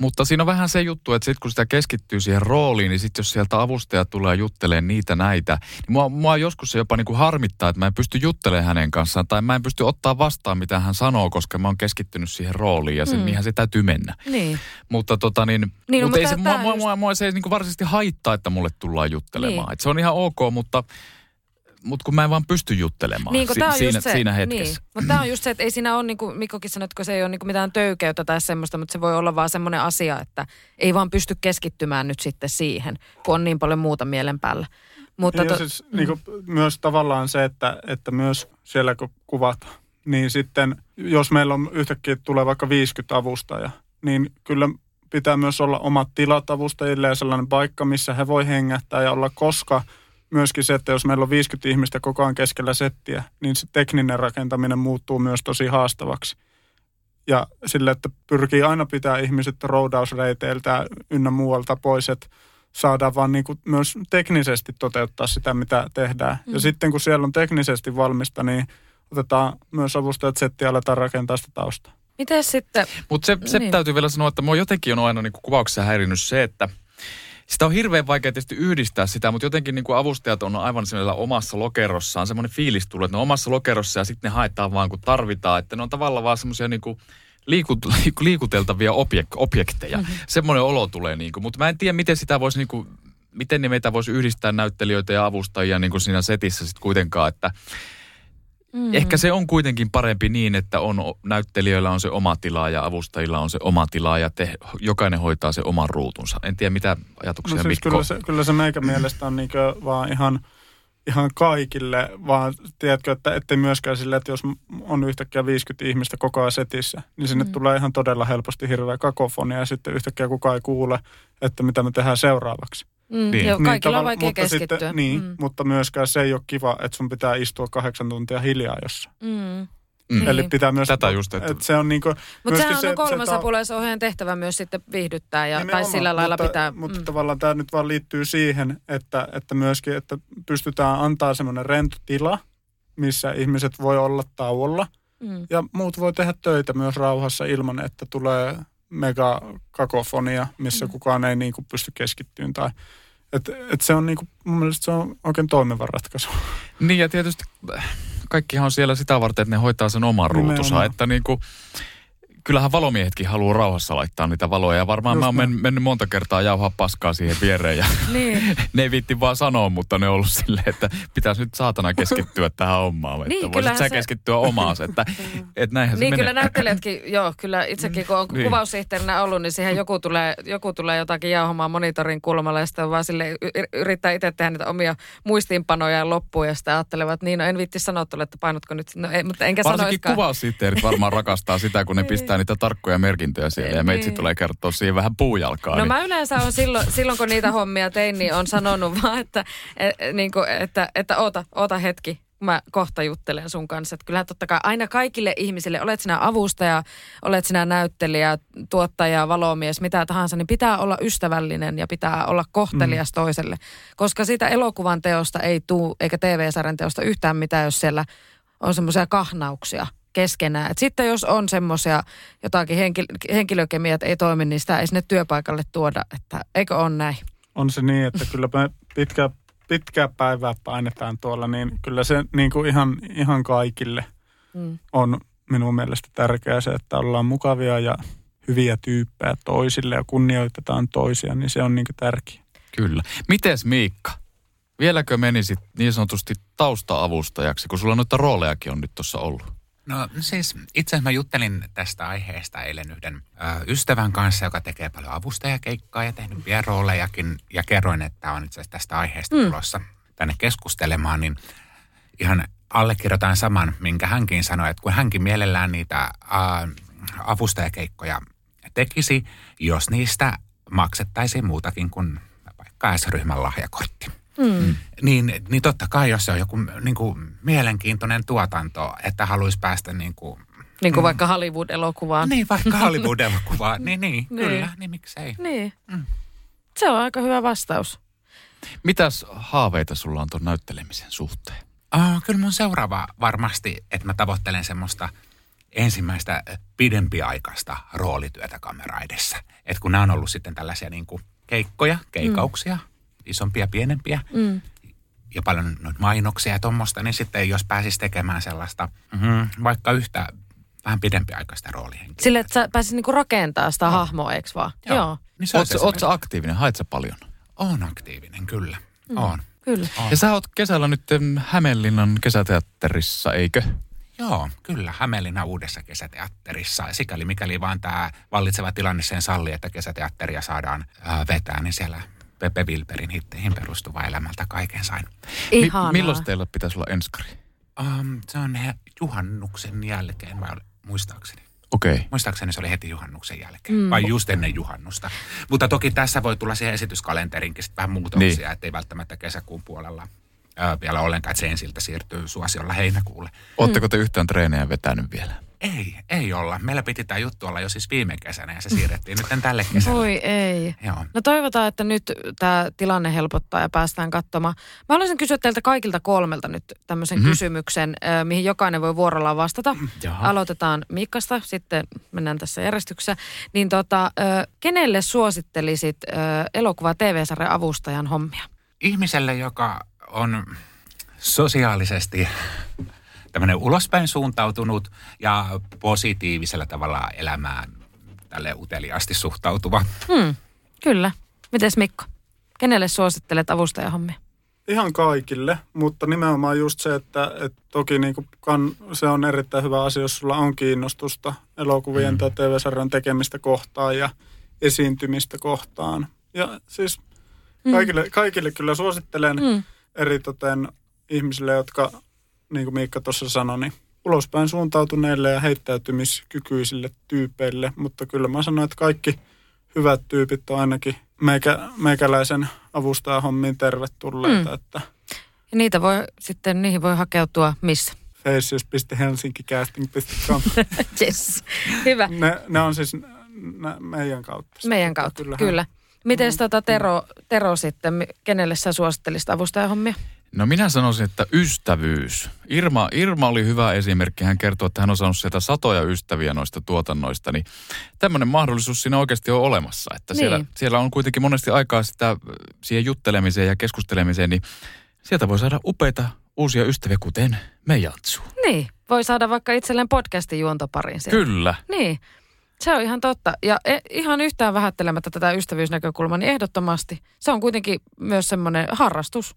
Mutta siinä on vähän se juttu, että sitten kun sitä keskittyy siihen rooliin, niin sitten jos sieltä avustaja tulee juttelemaan niitä näitä, niin mua, mua joskus se jopa niin kuin harmittaa, että mä en pysty juttelemaan hänen kanssaan tai mä en pysty ottaa vastaan, mitä hän sanoo, koska mä oon keskittynyt siihen rooliin ja sen, Mm. niinhän se täytyy mennä. Niin. Mutta tota niin, Niin, no, mutta ei mutta se, mua, mua, mua, mua, se ei niin kuin varsinaisesti haittaa, että mulle tullaan juttelemaan. Niin. Et se on ihan ok, mutta mutta kun mä en vaan pysty juttelemaan Niin, si- tää on siinä, just se, siinä hetkessä. Niin. Mutta tämä on just se, että ei siinä ole, niin kuin Mikkokin sanoi, että se ei ole niin kuin mitään töykeyttä tai semmoista, mutta se voi olla vaan semmoinen asia, että ei vaan pysty keskittymään nyt sitten siihen, kun on niin paljon muuta mielen päällä. Mutta ja to, siis niin kuin, myös tavallaan se, että, että myös siellä kun kuvataan, niin sitten jos meillä on yhtäkkiä tulee vaikka 50 avustajaa, niin kyllä pitää myös olla omat tilat avustajille ja sellainen paikka, missä he voi hengähtää ja olla, koska myöskin se, että jos meillä on 50 ihmistä koko ajan keskellä settiä, niin se tekninen rakentaminen muuttuu myös tosi haastavaksi. Ja sille, että pyrkii aina pitää ihmiset roudausreiteiltä ynnä muualta pois, että saadaan vaan niin kuin myös teknisesti toteuttaa sitä, mitä tehdään. Mm. Ja sitten kun siellä on teknisesti valmista, niin otetaan myös avustajat settiä ja aletaan rakentaa sitä taustaa. miten sitten, Mutta se, se Niin. täytyy vielä sanoa, että mua jotenkin on aina niin kuvauksessa häirinyt se, että sitä on hirveän vaikea tietysti yhdistää sitä, mutta jotenkin niin kuin avustajat on aivan siellä omassa lokerossaan. Semmoinen fiilis tulee, että ne on omassa lokerossa ja sitten ne haetaan vaan kun tarvitaan. Että ne on tavallaan vaan semmoisia niin kuin liikut, liiku- liikuteltavia objek, objekteja. Mm-hmm. Semmoinen olo tulee niin kuin, mutta mä en tiedä miten sitä voisi niin kuin, miten ne meitä voisi yhdistää näyttelijöitä ja avustajia niin kuin siinä setissä sitten kuitenkaan, että mm, Ehkä se on kuitenkin parempi niin, että on, näyttelijöillä on se oma tila ja avustajilla on se oma tila ja te, jokainen hoitaa se oman ruutunsa. En tiedä mitä ajatuksia No siis Mikko. kyllä se, kyllä se meikä mielestä on niinkö vaan ihan, ihan kaikille, vaan tiedätkö, että ettei myöskään sille, että jos on yhtäkkiä 50 ihmistä koko ajan setissä, niin sinne mm. tulee ihan todella helposti hirveä kakofonia ja sitten yhtäkkiä kukaan ei kuule, että mitä me tehdään seuraavaksi. Mm, Niin. joo, kaikilla on tavalla- vaikea mutta keskittyä. Sitten, niin, mm, mutta myöskään se ei ole kiva, että sun pitää istua kahdeksan tuntia hiljaa jossain. mm. Mm. Niin. Eli pitää myös... Tätä just, että- että se on niinku... Mutta myöskin sehän se- on kolmas se ta- apulaisohjaajan tehtävä myös sitten viihdyttää ja, tai sillä lailla mutta, pitää... Mutta mm. tavallaan tämä nyt vaan liittyy siihen, että, että myöskin, että pystytään antaa semmoinen rento tila, missä ihmiset voi olla tauolla. Mm. Ja muut voi tehdä töitä myös rauhassa ilman, että tulee mega kakofonia, missä mm. kukaan ei niin kuin pysty keskittymään. Tai, et, et se on niin kuin, mun mielestä se on oikein toimiva ratkaisu. Niin ja tietysti kaikkihan on siellä sitä varten, että ne hoitaa sen oman ruutunsa. Nimenomaan. Että niin kuin, kyllähän valomiehetkin haluaa rauhassa laittaa niitä valoja. Ja varmaan Just mä oon men, mennyt monta kertaa jauhaa paskaa siihen viereen. Ja Niin. ne ei viitti vaan sanoa, mutta ne on ollut silleen, että pitäisi nyt saatana keskittyä tähän hommaan. Niin, että voisit sä se- keskittyä omaas. Että, että näinhän se Niin menee. kyllä näyttelijätkin, joo, kyllä itsekin kun on Niin. kuvaussihteerinä ollut, niin siihen joku tulee, joku tulee jotakin jauhamaan monitorin kulmalla ja sitten vaan sille yrittää itse tehdä niitä omia muistiinpanoja loppuun ja sitten ajattelevat, että niin, no en vitti sanoa tuolle, että painotko nyt, no ei, mutta enkä Varsinkin kuvaussihteerit varmaan rakastaa sitä, kun ne pistää niitä tarkkoja merkintöjä siellä ja meitsi Niin. tulee kertoa siihen vähän puujalkaa. No niin. mä yleensä on silloin, silloin kun niitä hommia tein, niin on sanonut vaan, että, e, niin kuin, että, että oota, oota hetki, mä kohta juttelen sun kanssa. Että kyllähän totta kai aina kaikille ihmisille, olet sinä avustaja, olet sinä näyttelijä, tuottaja, valomies, mitä tahansa, niin pitää olla ystävällinen ja pitää olla kohtelias mm. toiselle. Koska siitä elokuvan teosta ei tuu, eikä TV-sarjan teosta yhtään mitään, jos siellä on semmoisia kahnauksia keskenään. Et sitten jos on semmoisia jotakin henkil- henkilökemiat ei toimi, niin sitä ei sinne työpaikalle tuoda. Että eikö ole näin? On se niin, että kyllä me pitkä, pitkää päivää painetaan tuolla, niin kyllä se niin kuin ihan, ihan kaikille Mm. on minun mielestä tärkeää se, että ollaan mukavia ja hyviä tyyppejä toisille ja kunnioitetaan toisia, niin se on niin kuin tärkeää. Kyllä. Mites Miikka? Vieläkö menisit niin sanotusti tausta-avustajaksi, kun sulla noita roolejakin on nyt tuossa ollut? No siis itse asiassa mä juttelin tästä aiheesta eilen yhden ö, ystävän kanssa, joka tekee paljon avustajakeikkaa ja tehnyt roolejakin. Ja kerroin, että on itse asiassa tästä aiheesta mm. tulossa tänne keskustelemaan, niin ihan allekirjoitan saman, minkä hänkin sanoi, että kun hänkin mielellään niitä ä, avustajakeikkoja tekisi, jos niistä maksettaisiin muutakin kuin vaikka S-ryhmän lahjakortti. Mm. Niin, niin totta kai, jos se on joku niin kuin, mielenkiintoinen tuotanto, että haluaisi päästä niin kuin, Niin kuin vaikka Hollywood-elokuvaan. niin vaikka Hollywood-elokuvaa, niin, niin, Niin. kyllä, niin miksei. Niin. Se on aika hyvä vastaus. Mitäs haaveita sulla on tuon näyttelemisen suhteen? Oh, kyllä mun seuraava varmasti, että mä tavoittelen semmoista ensimmäistä pidempiaikaista roolityötä kamera edessä. Että kun nämä on ollut sitten tällaisia niin kuin keikkoja, keikauksia, mm. Isompia, pienempiä, Mm. ja paljon noita mainoksia ja tuommoista, niin sitten jos pääsisi tekemään sellaista, mm, vaikka yhtä vähän pidempiaikaista roolihenkilöä. Sille, että sä pääsit niinku rakentaa sitä hahmoa, eikö vaan? Joo. Joo. Niin Oot, oot sä aktiivinen? Haet sä paljon? On aktiivinen, kyllä. Mm. On. Kyllä. Ja sä oot kesällä nyt Hämeenlinnan kesäteatterissa, eikö? Joo, kyllä. Hämeenlinna uudessa kesäteatterissa. Ja sikäli mikäli vaan tämä vallitseva tilanne sen salli, että kesäteatteria saadaan ää, vetää, niin siellä Pepe Wilberin hitteihin perustuva elämältä kaiken sain. Ihanaa. milloin teillä pitäisi olla enskari? Um, se on he, juhannuksen jälkeen, vai muistaakseni. Okei. Okay. Muistaakseni se oli heti juhannuksen jälkeen, Mm. vai just ennen juhannusta. Mutta toki tässä voi tulla siihen esityskalenterinkin sit vähän muutoksia, Niin. ettei välttämättä kesäkuun puolella ää, vielä ollenkaan, että se ensiltä siirtyy suosiolla heinäkuulle. Ootteko te yhtään treenejä vetänyt vielä? Ei, ei olla. Meillä piti tämä juttu olla jo siis viime kesänä ja se siirrettiin nyt tälle kesälle. Voi ei. Joo. No toivotaan, että nyt tämä tilanne helpottaa ja päästään katsomaan. Mä haluaisin kysyä teiltä kaikilta kolmelta nyt tämmöisen Mhm. mm-hmm. kysymyksen, mihin jokainen voi vuorollaan vastata. Jaha. Aloitetaan Mikkasta, sitten mennään tässä järjestyksessä. Niin tota, kenelle suosittelisit elokuva TV-sarjan avustajan hommia? Ihmiselle, joka on sosiaalisesti tämmöinen ulospäin suuntautunut ja positiivisella tavalla elämään tälle uteliaasti suhtautuva. Hmm, kyllä. Mites Mikko? Kenelle suosittelet avustajan hommia? Ihan kaikille, mutta nimenomaan just se, että, että toki niin kuin kan, se on erittäin hyvä asia, jos sulla on kiinnostusta elokuvien mm. tai TV-sarjan tekemistä kohtaan ja esiintymistä kohtaan. Ja siis kaikille, kaikille kyllä suosittelen Mm. eritoten ihmisille, jotka, niin kuin Miikka tuossa sanoi, niin ulospäin suuntautuneille ja heittäytymiskykyisille tyypeille. Mutta kyllä mä sanoin, että kaikki hyvät tyypit on ainakin meikä, meikäläisen avustajahommiin tervetulleita, mm. että Ja niitä voi sitten, niihin voi hakeutua missä? faces.helsinkikästing.com. Yes. Hyvä. Ne, ne on siis ne, meidän kautta. Meidän kautta, Kyllähän- kyllä. Miten Mm. tota Tero, Tero sitten, kenelle sä suosittelisit avustajahommia? No minä sanoisin, että ystävyys. Irma, Irma oli hyvä esimerkki. Hän kertoi, että hän on saanut sieltä satoja ystäviä noista tuotannoista. Niin tämmöinen mahdollisuus siinä oikeasti on olemassa. Että Niin. siellä, siellä on kuitenkin monesti aikaa sitä äh, siihen juttelemiseen ja keskustelemiseen. Niin sieltä voi saada upeita uusia ystäviä, kuten Meijantsu. Niin, voi saada vaikka itselleen podcastin juontoparin sieltä. Kyllä. Niin, se on ihan totta. Ja e, ihan yhtään vähättelemättä tätä ystävyysnäkökulmaa, niin ehdottomasti. Se on kuitenkin myös semmoinen harrastus.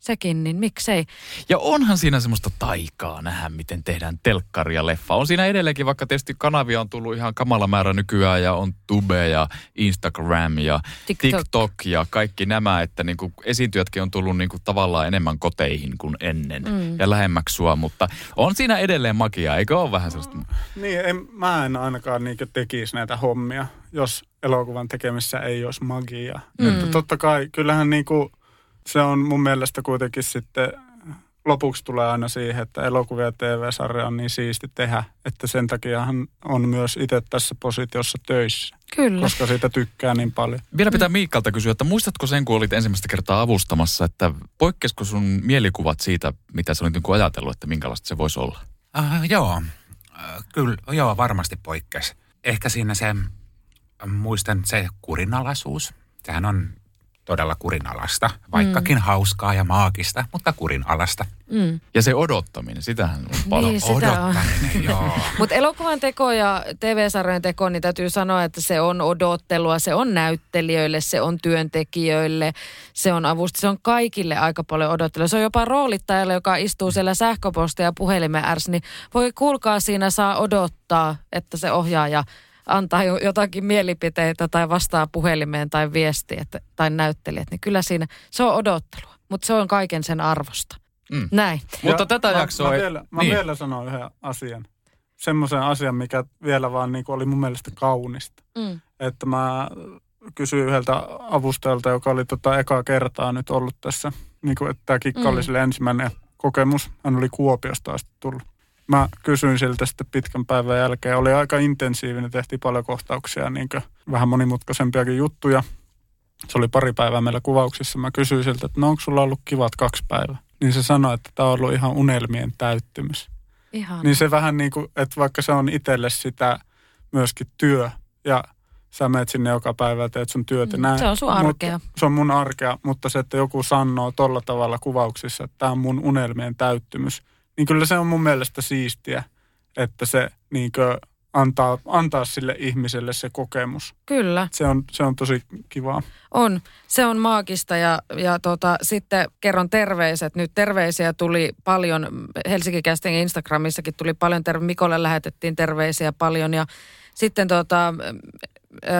Sekin, niin miksei. Ja onhan siinä semmoista taikaa nähdä, miten tehdään telkkaria leffa. On siinä edelleenkin, vaikka tietysti kanavia on tullut ihan kamala määrä nykyään ja on Tube ja Instagram ja TikTok. TikTok, ja kaikki nämä, että niinku esiintyjätkin on tullut niinku tavallaan enemmän koteihin kuin ennen Mm. ja lähemmäksi sua, mutta on siinä edelleen magia, eikö ole vähän sellaista? Niin, en, mä en ainakaan niinkö tekisi näitä hommia, jos elokuvan tekemissä ei olisi magiaa. Mm. Mm. Että totta kai, kyllähän niinku, se on mun mielestä kuitenkin sitten, lopuksi tulee aina siihen, että elokuvia ja TV-sarja on niin siisti tehdä, että sen takiahan on myös itse tässä positiossa töissä, Kyllä. koska siitä tykkää niin paljon. Vielä pitää Miikalta kysyä, että muistatko sen, kun olit ensimmäistä kertaa avustamassa, että poikkesko sun mielikuvat siitä, mitä sä olit niinku ajatellut, että minkälaista se voisi olla? Uh, joo, uh, kyllä, joo, varmasti poikkesi. Ehkä siinä se, äh, muistan se kurinalaisuus. Sehän on todella kurinalasta, vaikkakin mm. hauskaa ja maagista, mutta kurinalasta. Mm. Ja se odottaminen, sitähän on paljon. Niin, sitä on. Odottaminen, joo. Mutta elokuvan teko ja TV-sarjojen teko, niin täytyy sanoa, että se on odottelua, se on näyttelijöille, se on työntekijöille, se on avusta, se on kaikille aika paljon odottelua. Se on jopa roolittajalle, joka istuu siellä sähköposti ja puhelimen ääressä, niin voi kuulkaa siinä saa odottaa, että se ohjaaja antaa jo jotakin mielipiteitä tai vastaa puhelimeen tai viestiä että, tai näyttelijät, niin kyllä siinä se on odottelua, mutta se on kaiken sen arvosta. Mm. Näin. Mutta Ja tätä mä, jaksoa... Mä ei- vielä, mä niin. vielä sanon yhden asian. Semmoisen asian, mikä vielä vaan niin oli mun mielestä kaunista. Mm. Että mä kysyin yhdeltä avustajalta, joka oli tota ekaa kertaa nyt ollut tässä. Niin kuin, että tämä kikka Mm. oli sille ensimmäinen kokemus. Hän oli Kuopiosta asti tullut. Mä kysyin siltä sitten pitkän päivän jälkeen. Oli aika intensiivinen, tehtiin paljon kohtauksia, niin vähän monimutkaisempiakin juttuja. Se oli pari päivää meillä kuvauksissa. Mä kysyin siltä, että no onko sulla ollut kivat kaksi päivää? Niin se sanoi, että tämä on ollut ihan unelmien täyttymys. Ihan. Niin se vähän niin kuin, että vaikka se on itselle sitä myöskin työ ja sä menet sinne joka päivä ja teet sun työtä Mm, näin. se on sun arkea. Mutta, se on mun arkea, mutta se, että joku sanoo tolla tavalla kuvauksissa, että tämä on mun unelmien täyttymys, niin kyllä se on mun mielestä siistiä, että se niinkö antaa, antaa sille ihmiselle se kokemus. Kyllä. Se on, se on tosi kivaa. On. Se on maagista ja, ja tota, sitten kerron terveiset. Nyt terveisiä tuli paljon. Helsinki Casting Instagramissakin tuli paljon. Ter- Mikolle lähetettiin terveisiä paljon ja sitten tota,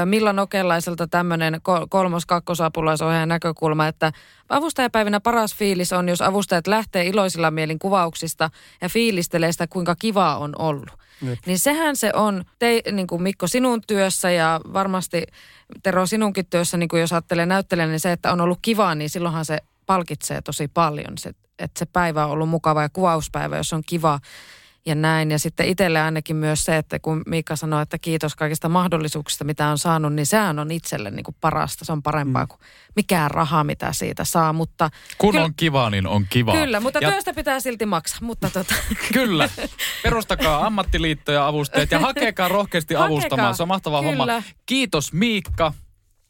Milla Nokellaiselta tämmöinen kolmos kakkosapulaisohjaajan näkökulma, että avustajapäivinä paras fiilis on, jos avustajat lähtee iloisilla mielin kuvauksista ja fiilistelee sitä, kuinka kivaa on ollut. Jep. Niin sehän se on, te, niin kuin Mikko sinun työssä ja varmasti Tero sinunkin työssä, niin kuin jos ajattelee näyttelijän, niin se, että on ollut kivaa, niin silloinhan se palkitsee tosi paljon. Se, että se päivä on ollut mukava ja kuvauspäivä, jos on kiva ja näin. Ja sitten itselle ainakin myös se, että kun Miikka sanoi, että kiitos kaikista mahdollisuuksista, mitä on saanut, niin sehän on itselle niin kuin parasta. Se on parempaa mm. kuin mikään raha, mitä siitä saa. Mutta kun kyllä, on kiva, niin on kiva. Kyllä, mutta ja... työstä pitää silti maksaa. Mutta tota. kyllä. Perustakaa ammattiliittoja avustajat ja hakekaa rohkeasti hakekaa. avustamaan. Se on mahtava kyllä. homma. Kiitos Miikka.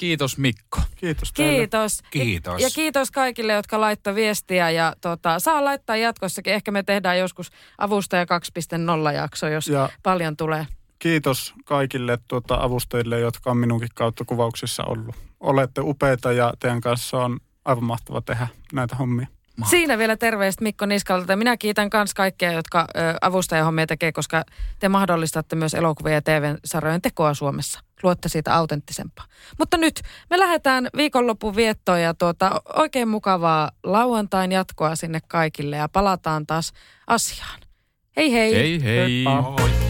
Kiitos Mikko. Kiitos teille. Kiitos. Kiitos. Ja, ja kiitos kaikille, jotka laittoi viestiä ja tota, saa laittaa jatkossakin. Ehkä me tehdään joskus avustaja 2.0 jakso, jos ja paljon tulee. Kiitos kaikille tuota, avustajille, jotka on minunkin kautta kuvauksissa ollut. Olette upeita ja teidän kanssa on aivan mahtava tehdä näitä hommia. Mahtava. Siinä vielä terveistä Mikko Niskalta. Minä kiitän myös kaikkia, jotka ö, avustajahommia tekee, koska te mahdollistatte myös elokuvia ja TV-sarjojen tekoa Suomessa. Luotte siitä autenttisempaa. Mutta nyt me lähdetään viikonlopun viettoon ja tuota, oikein mukavaa lauantain jatkoa sinne kaikille ja palataan taas asiaan. Hei hei! Hei hei! Moi.